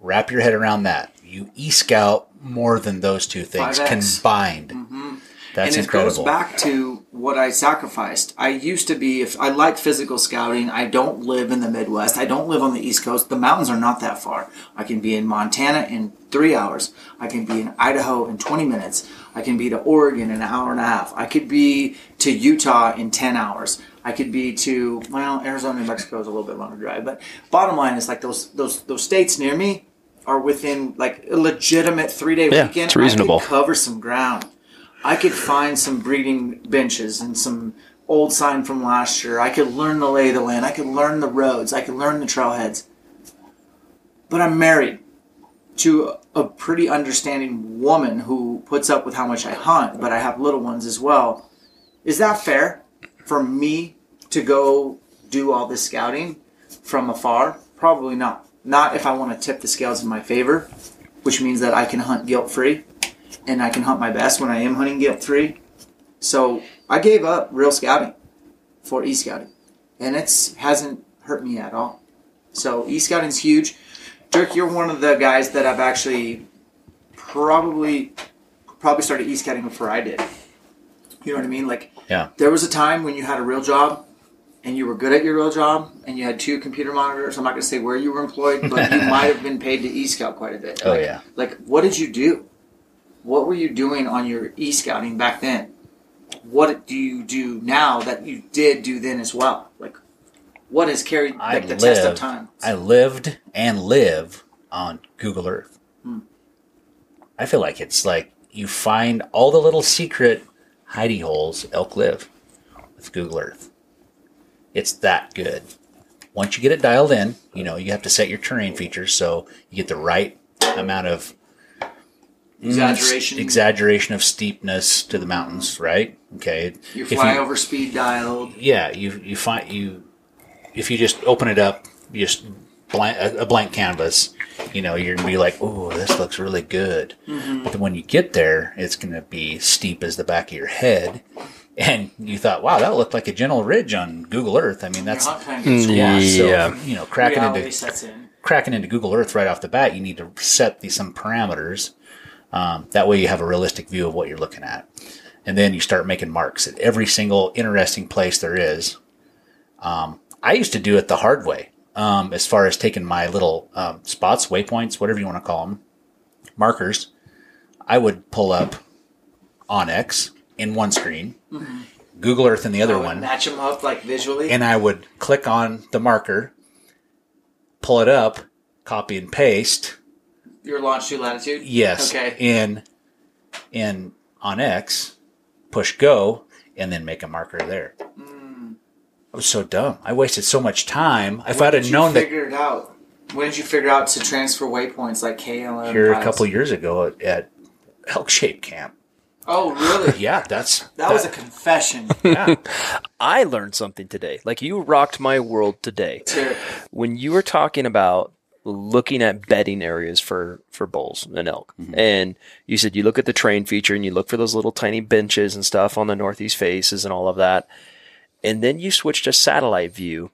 Wrap your head around that. You e scout more than those two things 5X. combined. Mm-hmm. That's and it incredible. goes back to what I sacrificed. I used to be, if I like physical scouting, I don't live in the Midwest. I don't live on the East Coast. The mountains are not that far. I can be in Montana in three hours. I can be in Idaho in 20 minutes. I can be to Oregon in an hour and a half. I could be to Utah in 10 hours. I could be to, well, Arizona, New Mexico is a little bit longer drive. But bottom line is like those, those, those states near me are within like a legitimate three day Yeah, weekend. it's reasonable. I could cover some ground. I could find some breeding benches and some old sign from last year. I could learn the lay of the land. I could learn the roads. I could learn the trailheads. But I'm married to a pretty understanding woman who puts up with how much I hunt, but I have little ones as well. Is that fair for me to go do all this scouting from afar? Probably not. Not if I want to tip the scales in my favor, which means that I can hunt guilt free and I can hunt my best when I am hunting guilt free. So I gave up real scouting for e scouting, and it's hasn't hurt me at all. So e scouting's huge. Dirk, you're one of the guys that I've actually probably probably started e scouting before I did. You know what I mean? Like Yeah. there was a time when you had a real job and you were good at your real job and you had two computer monitors. I'm not going to say where you were employed, but you might have been paid to e scout quite a bit. Oh, Like- yeah. Like, what did you do? What were you doing on your e scouting back then? What do you do now that you did do then as well? Like, what has carried like, the test of time? I lived and live on Google Earth. Hmm. I feel like it's like you find all the little secret hidey holes elk live with Google Earth. It's that good. Once you get it dialed in, you know, you have to set your terrain features so you get the right amount of Exaggeration. exaggeration of steepness to the mountains, right? Okay. Your If you- flyover speed dialed. yeah, you you find you if you just open it up, just blank a, a blank canvas. You know, you're gonna be like, "Oh, this looks really good." But then when you get there, it's gonna be steep as the back of your head, and you thought, "Wow, that looked like a gentle ridge on Google Earth." I mean, that's your hunt plan yeah. So Yeah. you know, cracking reality into sets in. cracking into Google Earth right off the bat, you need to set these some parameters. Um, that way, you have a realistic view of what you're looking at, and then you start making marks at every single interesting place there is. Um, I used to do it the hard way, um, as far as taking my little um, spots, waypoints, whatever you want to call them, markers. I would pull up onX in one screen, Google Earth in the other one, Match them up like visually. and I would click on the marker, pull it up, copy and paste. your longitude latitude. Yes, Okay. in in onX, push go, and then make a marker there. I was so dumb. I wasted so much time. If I'd have known that figure it out? When did you figure out to transfer waypoints like KML? here a couple years ago at, at Elk Shape Camp. Oh, really? Yeah, that's That was a confession. yeah. I learned something today. Like you rocked my world today. when you were talking about looking at bedding areas for for bulls and elk mm-hmm. and you said you look at the train feature and you look for those little tiny benches and stuff on the northeast faces and all of that and then you switch to satellite view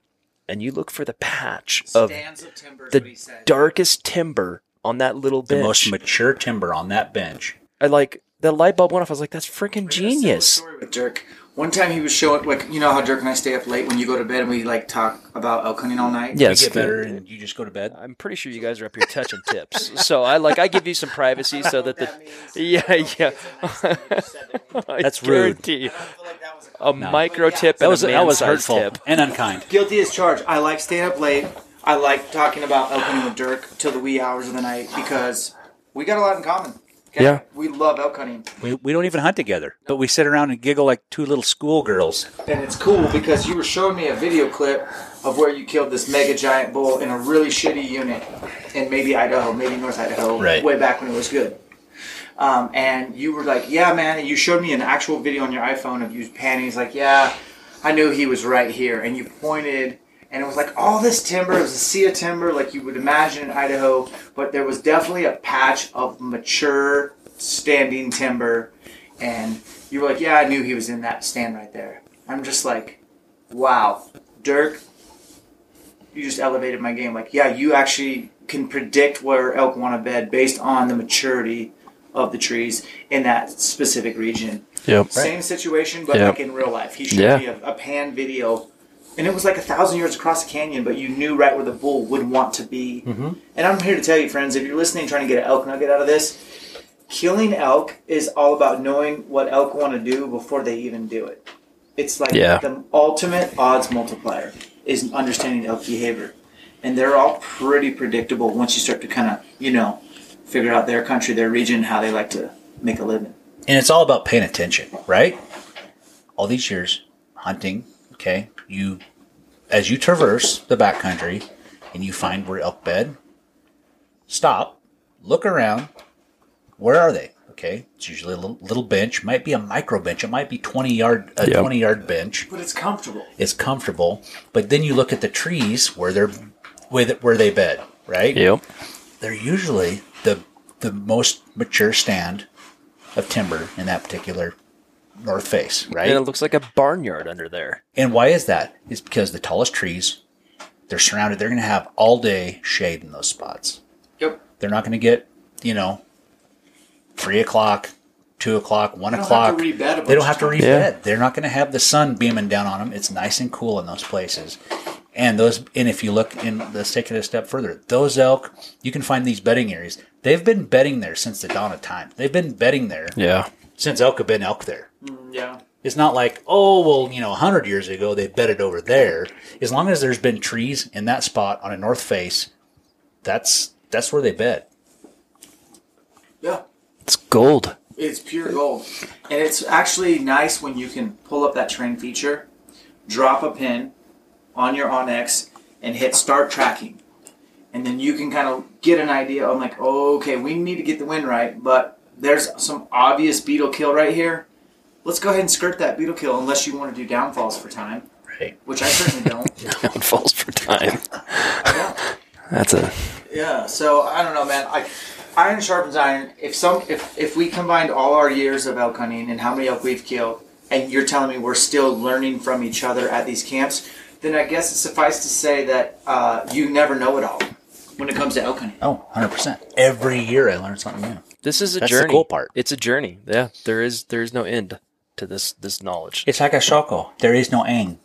and you look for the patch of stands of timber. is what he the darkest timber on that little bench. the most mature timber on that bench. I like the light bulb went off I was like that's freaking I'm gonna tell a genius Dirk. One time he was showing, like, you know how Dirk and I stay up late when you go to bed and we like talk about elk hunting all night. yeah You it's get better and you just go to bed. I'm pretty sure you guys are up here touching tips. So I like I give you some privacy so that the yeah yeah That's rude. guarantee a micro tip That and was a that was man-sized hurtful tip. and unkind. Guilty as charged. I like staying up late. I like talking about elk hunting with Dirk till the wee hours of the night because we got a lot in common. Okay? Yeah. We love elk hunting. We, we don't even hunt together, but we sit around and giggle like two little schoolgirls. And it's cool because you were showing me a video clip of where you killed this mega giant bull in a really shitty unit in maybe Idaho, maybe North Idaho, Right. way back when it was good. Um, and you were like, "Yeah, man." And you showed me an actual video on your iPhone of you panning. He's like, "Yeah, I knew he was right here." And you pointed, and it was like all this timber. It was a sea of timber, like you would imagine in Idaho. But there was definitely a patch of mature standing timber, and you were like, "Yeah, I knew he was in that stand right there." I'm just like, "Wow, Dirk." You just elevated my game. Like, yeah, you actually can predict where elk want to bed based on the maturity of the trees in that specific region. Yep. Same situation, but Yep. like in real life. He showed Yeah. me a, a pan video, and it was like a thousand yards across the canyon, but you knew right where the bull would want to be. Mm-hmm. And I'm here to tell you, friends, if you're listening, trying to get an elk nugget out of this, killing elk is all about knowing what elk want to do before they even do it. It's like Yeah. the ultimate odds multiplier is understanding elk behavior. And they're all pretty predictable once you start to kind of, you know, figure out their country, their region, how they like to make a living. And it's all about paying attention, right? All these years hunting, okay, you as you traverse the backcountry and you find where elk bed, stop, look around. Where are they? Okay, it's usually a little, little bench. Might be a micro bench. It might be twenty yard a Yep. twenty yard bench. But it's comfortable. It's comfortable, but then you look at the trees where they're where they- where they bed, right? Yep. they're usually the the most mature stand of timber in that particular north face, right? And it looks like a barnyard under there. And why is that? It's because the tallest trees, they're surrounded. They're going to have all day shade in those spots. Yep. They're not going to get, you know, three o'clock, two o'clock, one They don't o'clock. have to rebed they bunch don't have to times. rebed. Yeah. They're not going to have the sun beaming down on them. It's nice and cool in those places. And those, and if you look in, let's take it a step further. Those elk, you can find these bedding areas. They've been bedding there since the dawn of time. They've been bedding there Yeah. since elk have been elk there. Mm, yeah. It's not like, oh, well, you know, 100 years ago they bedded over there. As long as there's been trees in that spot on a north face, that's that's where they bed. Yeah. It's gold. It's pure gold. And it's actually nice when you can pull up that terrain feature, drop a pin on your onX, and hit start tracking. And then you can kind of get an idea. I'm like, oh, okay, we need to get the wind right, but there's some obvious beetle kill right here. Let's go ahead and skirt that beetle kill unless you want to do downfalls for time, Right. which I certainly don't. Downfalls for time. Yeah. That's a Yeah, so I don't know, man. I iron sharpens iron. If some, if if we combined all our years of elk hunting and how many elk we've killed, and you're telling me we're still learning from each other at these camps, then I guess it suffice to say that uh, you never know it all when it comes to elk hunting. Oh, 100%. Every year I learn something new. this is a That's the journey. cool part. It's a journey. Yeah. There is there is no end to this this knowledge. It's like a shoko. There is no ang.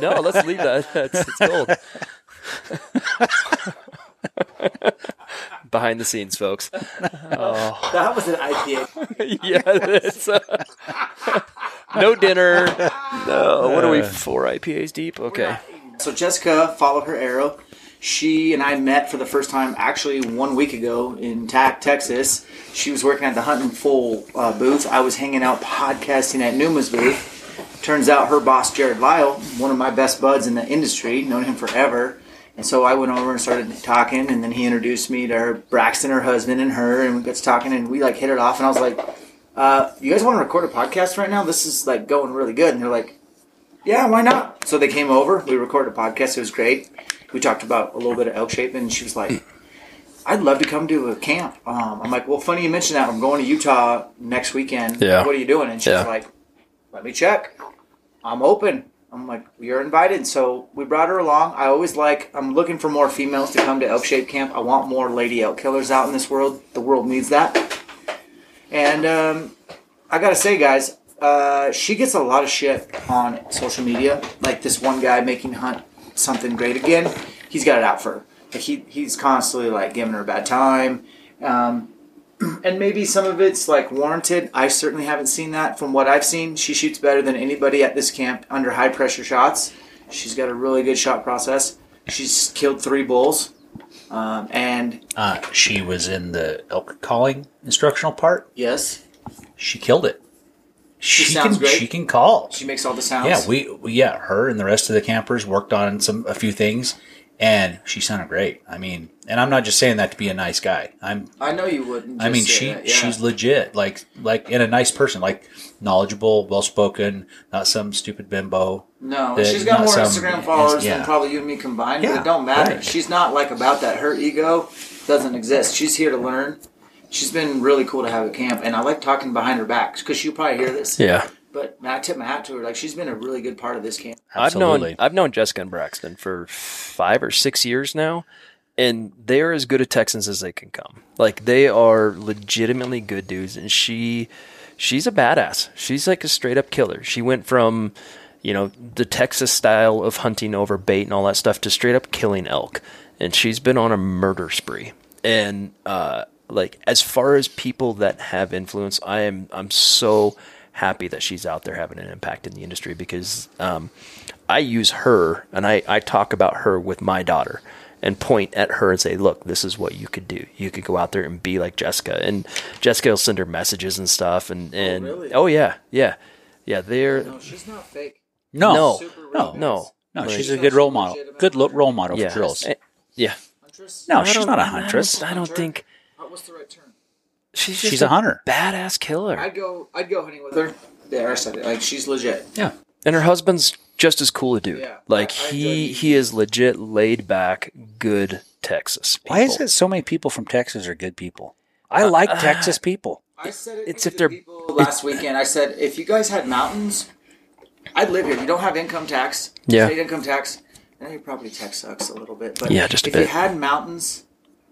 no, let's leave that. That's it's gold. Behind the scenes, folks. That was an IPA. yeah, it's uh, no dinner. No, what are we? Four IPAs deep. Okay. So Jessica followed her arrow. She and I met for the first time actually one week ago in Tack, Texas. She was working at the Huntin' Fool uh, booth. I was hanging out podcasting at Numa's booth. Turns out her boss, Jared Lyle, one of my best buds in the industry, known him forever. And so I went over and started talking, and then he introduced me to her, Braxton, her husband, and her, and we got to talking, and we like hit it off. And I was like, uh, "You guys want to record a podcast right now? This is like going really good." And they're like, yeah, why not? So they came over. We recorded a podcast. It was great. We talked about a little bit of elk shaping. And she was like, I'd love to come to a camp. Um, I'm like, well, funny you mention that. I'm going to Utah next weekend. Yeah. What are you doing? And she's Yeah. like, let me check. I'm open. I'm like, you're invited. So we brought her along. I always like, I'm looking for more females to come to elk shape camp. I want more lady elk killers out in this world. The world needs that. And um, I gotta say, guys, uh, she gets a lot of shit on social media. Like this one guy making Hunt something great again. He's got it out for her. Like he he's constantly like giving her a bad time. Um, and maybe some of it's like warranted. I certainly haven't seen that. From what I've seen, she shoots better than anybody at this camp under high pressure shots. She's got a really good shot process. She's killed three bulls. Um, and Uh, she was in the elk calling instructional part. yes, She killed it. She, sounds can great. she can call. she makes all the sounds. Yeah, we, we yeah, her and the rest of the campers worked on some a few things, and she sounded great. I mean, and I'm not just saying that to be a nice guy. I'm I know you wouldn't. I mean, say she that, yeah. she's legit, like like in a nice person, like knowledgeable, well spoken, not some stupid bimbo. No, that- she's got more some- Instagram followers yeah. than probably you and me combined. but it don't matter. right. She's not like about that. Her ego doesn't exist. She's here to learn. She's been really cool to have at camp, and I like talking behind her back because she'll probably hear this. Yeah. But man, I tip my hat to her. Like she's been a really good part of this camp. I've known Absolutely. I've known Jessica and Braxton for five or six years now, and they're as good at Texans as they can come. Like they are legitimately good dudes, and she she's a badass. She's like a straight up killer. She went from you know the Texas style of hunting over bait and all that stuff to straight up killing elk, and she's been on a murder spree. And uh, like as far as people that have influence, I am I'm so happy that she's out there having an impact in the industry because um, I use her and I, I talk about her with my daughter and point at her and say, look, this is what you could do. You could go out there and be like Jessica. And Jessica will send her messages and stuff. And, and really? oh, yeah, yeah. Yeah, they're, No, she's not fake. No, No. Super no, real. no. no, Like- she's a good role model. Good lo- role model yeah. for girls. Eh, Yeah. Huntress? No, I she's don't- not a I don't- huntress. I don't think Uh, What's the right term? She's just She's a hunter. badass killer. I'd go. I'd go hunting with her. There, I said it. Like she's legit. Yeah. and her husband's just as cool a dude. Yeah. Like I- I he enjoyed- he is legit laid back, good Texas. Why is it so many people from Texas are good people? I uh, like uh, Texas people. I said it. It's to if the they're- people last weekend. I said if you guys had mountains, I'd live here. You don't have income tax. Yeah. State income tax. I know your property tax sucks a little bit, but Yeah, just a if bit. you had mountains,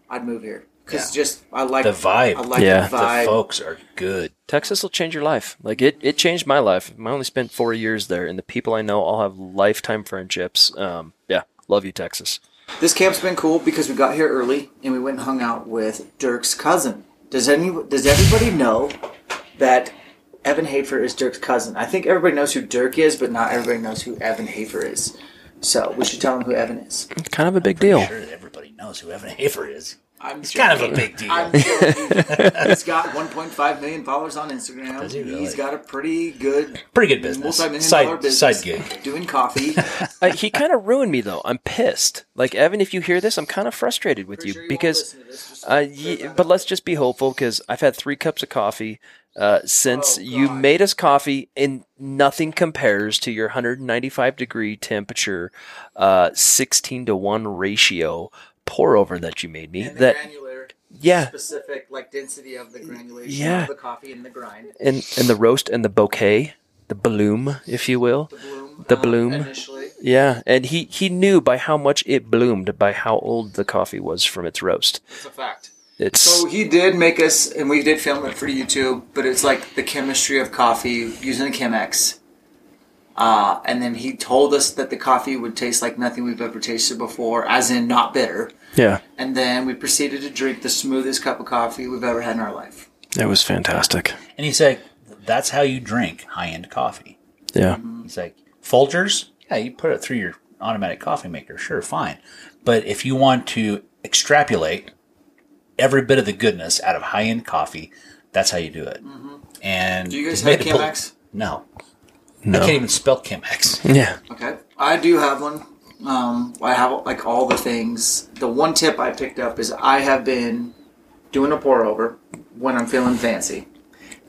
I'd move here because just I like The vibe. I like Yeah. the The vibe. folks are good. Texas will change your life. Like it, it changed my life. I only spent four years there, and the people I know all have lifetime friendships. Um, yeah, love you, Texas. This camp's been cool because we got here early and we went and hung out with Dirk's cousin. Does any does everybody know that Evan Hafer is Dirk's cousin? I think everybody knows who Dirk is, but not everybody knows who Evan Hafer is. So we should tell them who Evan is. It's kind of a big deal. Sure, everybody knows who Evan Hafer is. I'm It's kind of a big deal. I'm he's got 1.5 million followers on Instagram. Does he really? He's got a pretty good, Pretty good business. multi-million Side- dollar business. side gig. doing coffee. Uh, he kind of ruined me though. I'm pissed. Like Evan, if you hear this, I'm kind of frustrated with you sure you because, listen this, uh, clear ye- that but let's just be hopeful because I've had three cups of coffee uh, since Oh, you made us coffee, and nothing compares to your 195 degree temperature, uh, 16 to one ratio pour over that you made me. And the that granular, yeah, specific like density of the granulation Yeah. of the coffee in the grind. and and the roast and the bouquet, the bloom, if you will. The bloom. The um, bloom. Initially. Yeah, and he he knew by how much it bloomed by how old the coffee was from its roast. It's a fact. It's So he did make us, and we did film it for YouTube, but it's like the chemistry of coffee using the Chemex. Uh, and then he told us that the coffee would taste like nothing we've ever tasted before, as in not bitter. yeah, And then we proceeded to drink the smoothest cup of coffee we've ever had in our life. it was fantastic. And he's like, that's how you drink high end coffee. Yeah, He's like, Folgers? Yeah, you put it through your automatic coffee maker. Sure, fine. But if you want to extrapolate every bit of the goodness out of high end coffee, that's how you do it. And Mm-hmm. Do you guys he's made have a bel- Chemex? No. No, I can't even spell Chemex. yeah, Okay. I do have one. Um, I have like all the things. The one tip I picked up is I have been doing a pour over when I'm feeling fancy.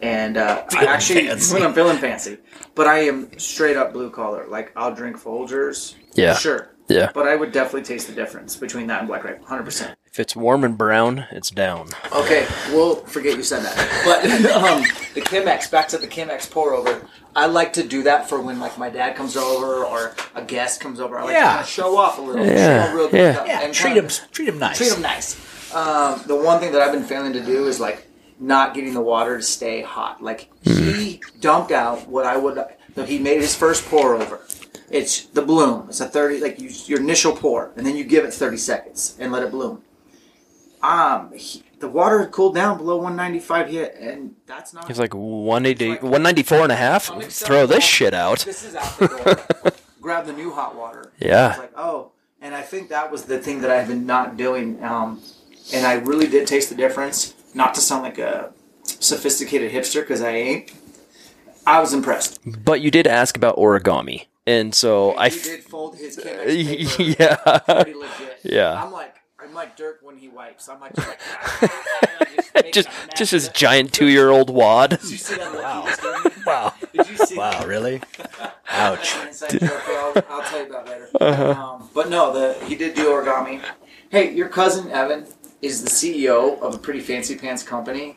And uh, I actually, fancy. when I'm feeling fancy. But I am straight up blue collar. Like, I'll drink Folgers. Yeah. Sure. yeah. But I would definitely taste the difference between that and Black Rifle. 100%. If it's warm and brown, it's down. Okay, we'll forget you said that. But um, the Chemex, back to the Chemex pour over. I like to do that for when like my dad comes over or a guest comes over. I like to Yeah. kind of show off a little. Yeah, Show real good yeah. Yeah, and treat of treat him nice. Treat them nice. Um, the one thing that I've been failing to do is like not getting the water to stay hot. Like he dumped out what I would. So he made his first pour over. It's the bloom. It's a thirty like you, your initial pour, and then you give it thirty seconds and let it bloom. Um, he, the water had cooled down below 195 hit, and that's not. It's like 180, 194 and a half. Throw this shit out. This is out the door. Grab the new hot water. Yeah. I was like, oh, and I think that was the thing that I've been not doing. Um, and I really did taste the difference. Not to sound like a sophisticated hipster, because I ain't. I was impressed. But you did ask about origami, and so I. he did fold his yeah. pretty legit. Yeah. I'm like, I'm like Dirk when he wipes. I'm like, just, like, just, making just just his giant two year old wad. Did you see that? Wow. Wow. Did you see Wow, really? Ouch. An inside joke, but I'll, I'll tell you about later. Um, but no, the he did do origami. Hey, your cousin Evan is the CEO of a pretty fancy pants company,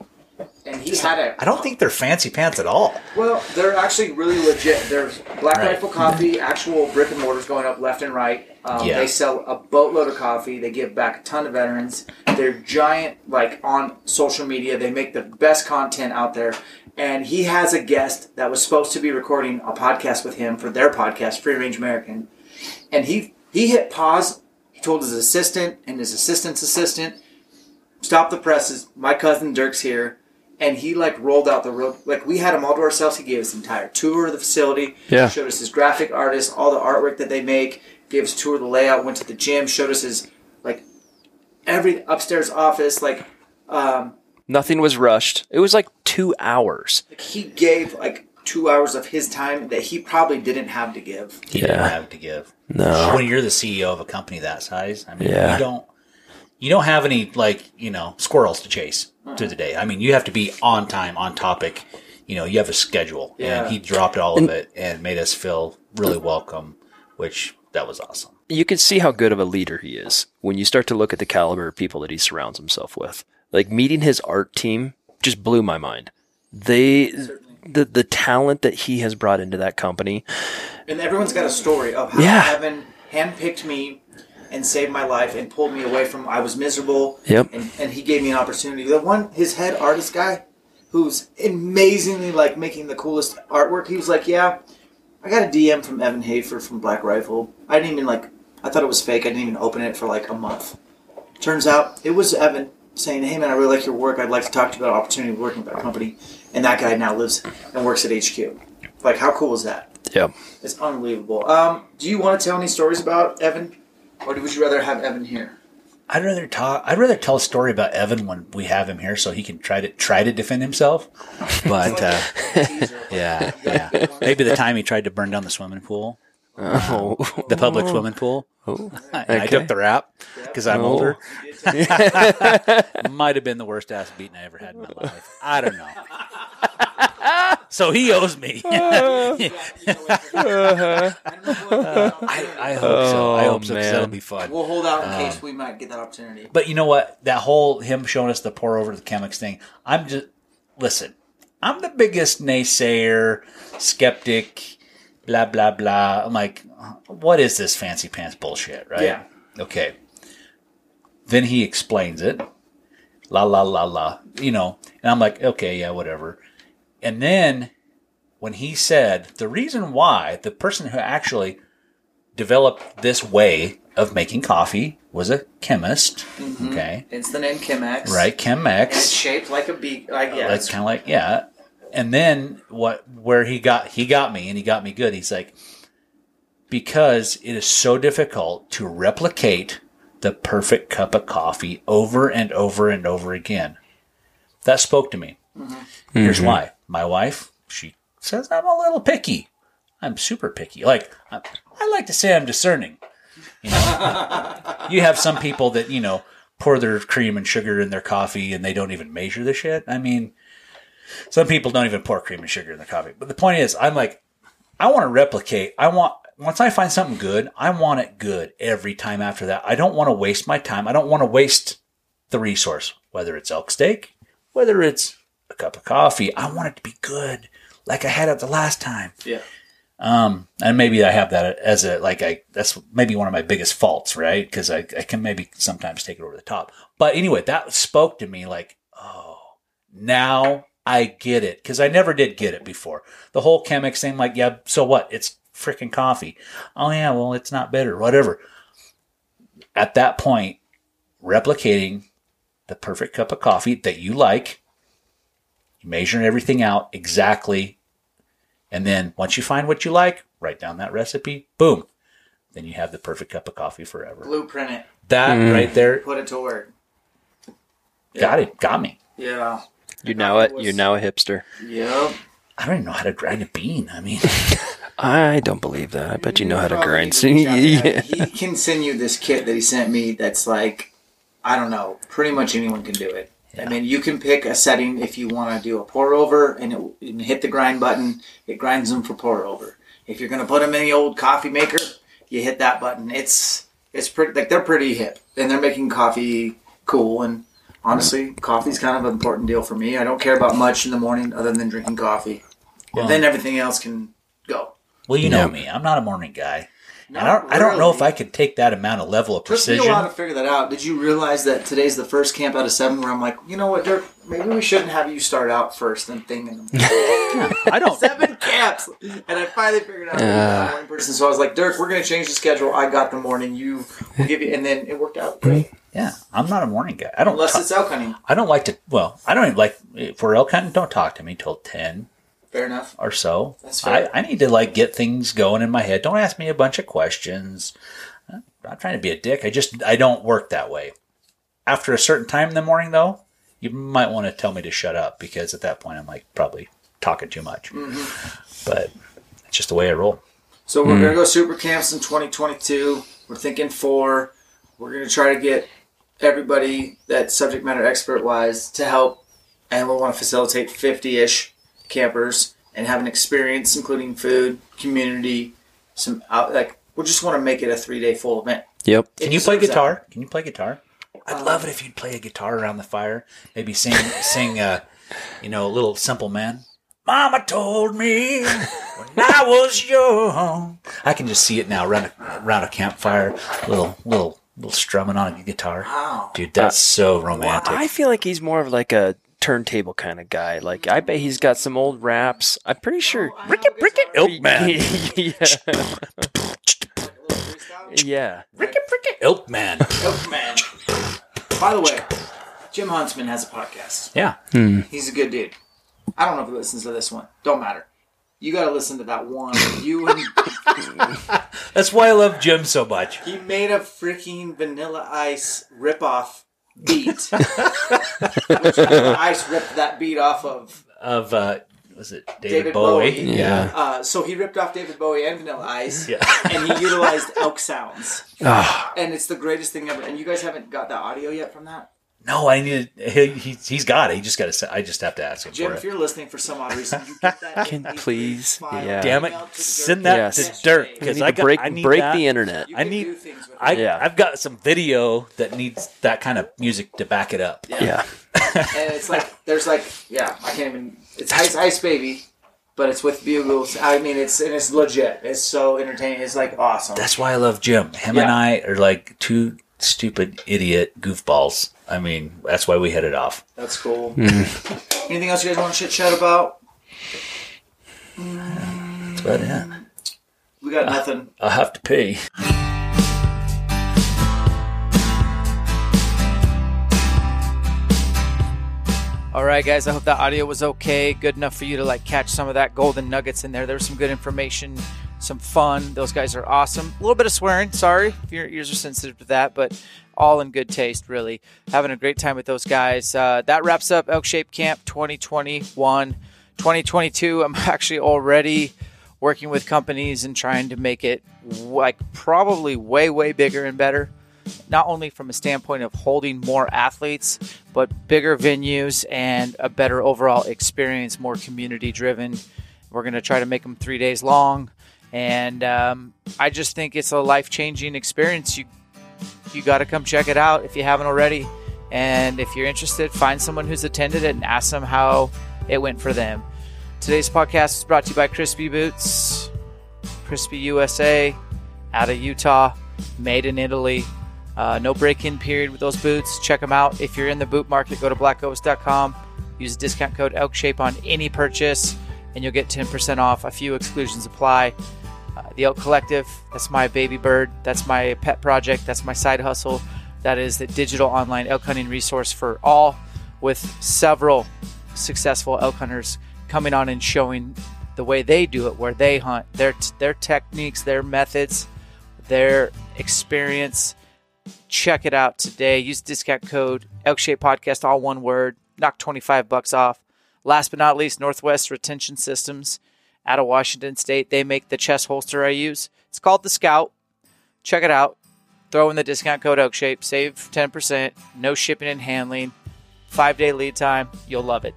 and he had a. I don't think they're fancy pants at all. Well, they're actually really legit. There's Black Right. Rifle Coffee, actual brick and mortars going up left and right. Um, Yeah. They sell a boatload of coffee. They give back a ton of veterans. They're giant, like on social media. They make the best content out there. And he has a guest that was supposed to be recording a podcast with him for their podcast, Free Range American. And he he hit pause. He told his assistant and his assistant's assistant, "Stop the presses. My cousin Dirk's here." And he like rolled out the real like we had him all to ourselves. He gave us the entire tour of the facility. Yeah. Showed us his graphic artists, all the artwork that they make. Gave us a tour of the layout. Went to the gym. Showed us his like every upstairs office. Like um, Nothing was rushed. It was like two hours. he gave like two hours of his time that he probably didn't have to give. He Yeah. didn't have to give. No. When you're the CEO of a company that size, I mean, Yeah. you don't you don't have any like you know squirrels to chase through the day. I mean, you have to be on time, on topic. You know, you have a schedule, Yeah. and he dropped all of it and made us feel really welcome, which that was awesome. you can see how good of a leader he is when you start to look at the caliber of people that he surrounds himself with. Like meeting his art team just blew my mind. They the the talent that he has brought into that company. And everyone's got a story of how Yeah. Evan handpicked me and saved my life and pulled me away from I was miserable. Yep. And, and he gave me an opportunity. The one his head artist guy, who's amazingly like making the coolest artwork. He was like, "Yeah, I got a DM from Evan Hafer from Black Rifle. I didn't even like. I thought it was fake. I didn't even open it for like a month. Turns out it was Evan saying, "Hey man, I really like your work. I'd like to talk to you about an opportunity of working with our company." And that guy now lives and works at HQ. Like, how cool is that? Yep. It's unbelievable. Um, do you want to tell any stories about Evan, or would you rather have Evan here? I'd rather talk. I'd rather tell a story about Evan when we have him here, so he can try to try to defend himself. But uh, yeah, yeah, maybe the time he tried to burn down the swimming pool, Oh. the public swimming pool. Oh. And I Okay. took the rap because I'm Oh. older. Might have been the worst ass beating I ever had in my life. I don't know. So he owes me. Uh-huh. Uh-huh. I, I hope so. I Oh, hope so. 'cause man. that'll be fun. We'll hold out in uh, case we might get that opportunity. But you know what? That whole him showing us the pour over the Chemex thing. I'm just listen. I'm the biggest naysayer, skeptic, blah blah blah. I'm like, what is this fancy pants bullshit, right? Yeah. Okay. Then he explains it. La la la la. You know, and I'm like, okay, yeah, whatever. And then when he said the reason why the person who actually developed this way of making coffee was a chemist. Mm-hmm. Okay. It's the name Chemex. Right, And it's Chemex. shaped like a beak. Uh, like, yeah. That's kind of like yeah. And then what? Where he got he got me and he got me good. He's like because it is so difficult to replicate the perfect cup of coffee over and over and over again. That spoke to me. Mm-hmm. Here's mm-hmm. why. My wife, she says I'm a little picky. I'm super picky. Like I, I like to say I'm discerning. You know, you have some people that you know pour their cream and sugar in their coffee and they don't even measure the shit. I mean, some people don't even pour cream and sugar in their coffee. But the point is, I'm like, I want to replicate. I want once I find something good, I want it good every time after that. I don't want to waste my time. I don't want to waste the resource, whether it's elk steak, whether it's a cup of coffee. I want it to be good, like I had it the last time. yeah. Um, and maybe I have that as a like I that's maybe one of my biggest faults, right? Because I, I can maybe sometimes take it over the top. But anyway, that spoke to me like, oh, now I get it because I never did get it before. The whole Chemex thing, like, yeah, so what? It's freaking coffee. Oh yeah, well, it's not bitter, whatever. At that point, replicating the perfect cup of coffee that you like, measuring everything out exactly and then once you find what you like, write down that recipe. Boom. Then you have the perfect cup of coffee forever. Blueprint it. That mm. right there Put it to work. got it. Got me. Yeah. You're it. a you're now a hipster. Yep. I don't even know how to grind a bean. I mean, I don't believe that. I bet you know how to grind. need to reach out to yeah. He can send you this kit that he sent me that's like, I don't know, pretty much anyone can do it. I mean, you can pick a setting if you want to do a pour over and, it, and hit the grind button. It grinds them for pour over. If you're going to put them in the old coffee maker, you hit that button. It's it's pretty like they're pretty hip and they're making coffee cool and honestly, coffee's kind of an important deal for me. I don't care about much in the morning other than drinking coffee. and then everything else can go. Well, you know me. I'm not a morning guy. And I don't. I don't know if I could take that amount of level of Took me a precision. while to figure that out. Did you realize that today's the first camp out of seven where I'm like, you know what, Dirk, maybe we shouldn't have you start out first and thing in the I don't. seven camps. And I finally figured out I'm a morning person. So I was like, Dirk, we're gonna change the schedule. I got the morning, you will give you and then it worked out great. Yeah, I'm not a morning guy. I don't. Unless ta- it's elk hunting. I don't like to. Well, I don't even like for elk hunting. Don't talk to me till ten Fair enough. or so. That's fair. I, I need to like get things going in my head. Don't ask me a bunch of questions. I'm not trying to be a dick. I just I don't work that way. After a certain time in the morning, though, you might want to tell me to shut up because at that point I'm like probably talking too much. Mm-hmm. But it's just the way I roll. So we're gonna go super camps in 2022. We're thinking four. We're gonna try to get everybody that subject matter expert wise to help, and we'll want to facilitate 50-ish campers and have an experience, including food, community, some out like. We just want to make it a three-day full event. Yep. Can you play deserves that. guitar? Can you play guitar? I'd love it if you'd play a guitar around the fire. Maybe sing, sing, uh, you know, a little simple man. Mama told me when I was young. I can just see it now around a, around a campfire, little, little, little strumming on a guitar. Wow. Dude, that's so romantic. I feel like he's more of like a turntable kind of guy. Like I bet he's got some old raps. I'm pretty sure. Oh, Ricky, Ricky, Ilk man. yeah. yeah. Ricky, Ricky, Ilk man. Oh, man. By the way, Jim Huntsman has a podcast. Yeah. Hmm. He's a good dude. I don't know if he listens to this one. Don't matter. You got to listen to that one. You and That's why I love Jim so much. he made a freaking Vanilla Ice ripoff beat. Which Vanilla Ice ripped that beat off of. Of, uh, was it David, David Bowie? Bowie. Yeah. Uh, so he ripped off David Bowie and Vanilla Ice, Yeah. and he utilized elk sounds. Ah. and it's the greatest thing ever. And you guys haven't got the audio yet from that. No, I need. He, he, he's got it. He just got to. I just have to ask him Jim, for if it. you're listening for some odd reason, you get that. Can please- yeah. Damn it! Send that Yes. to Dirk because need I got, break I break that. the internet. I can need- do things with I, it. Yeah. I've got some video that needs that kind of music to back it up. Yeah. and it's like there's like yeah, I can't even. It's Ice Ice Baby, but it's with bugles. I mean, it's and it's legit. It's so entertaining. It's like awesome. That's why I love Jim. Him and I are like two stupid idiot goofballs. I mean, that's why we hit it off. That's cool. Hmm. Anything else you guys want to chit chat about? That's about it. We got nothing. I'll have to pee. All right, guys. I hope that audio was okay, good enough for you to like catch some of that golden nuggets in there. There was some good information, some fun. Those guys are awesome. A little bit of swearing. Sorry if your ears are sensitive to that, but all in good taste. Really having a great time with those guys. Uh, that wraps up Elk Shape Camp 2021, 2022. I'm actually already working with companies and trying to make it like probably way way bigger and better not only from a standpoint of holding more athletes, but bigger venues and a better overall experience, more community driven. We're going to try to make them three days long. And um, I just think it's a life changing experience. You, you got to come check it out if you haven't already. And if you're interested, find someone who's attended it and ask them how it went for them. Today's podcast is brought to you by Crispi Boots, Crispi USA, out of Utah, made in Italy. Uh, no break-in period with those boots. Check them out. If you're in the boot market, go to blackghost.com. Use discount code ELKSHAPE on any purchase, and you'll get 10% off. A few exclusions apply. Uh, the Elk Collective, that's my baby bird. That's my pet project. That's my side hustle. That is the digital online elk hunting resource for all, with several successful elk hunters coming on and showing the way they do it, where they hunt, their their techniques, their methods, their experience check it out today. Use discount code Elkshape Podcast, all one word. Knock 25 bucks off. Last but not least, Northwest Retention Systems out of Washington State. They make the chest holster I use. It's called the Scout. Check it out. Throw in the discount code Elkshape. Save 10%. No shipping and handling. Five day lead time. You'll love it.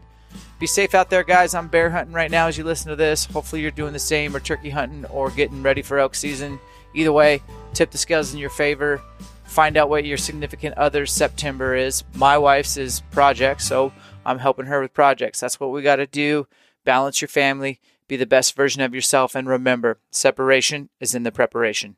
Be safe out there, guys. I'm bear hunting right now as you listen to this. Hopefully, you're doing the same or turkey hunting or getting ready for elk season. Either way, tip the scales in your favor. Find out what your significant other's September is. My wife's is projects, so I'm helping her with projects. That's what we got to do. Balance your family be the best version of yourself and remember, separation is in the preparation.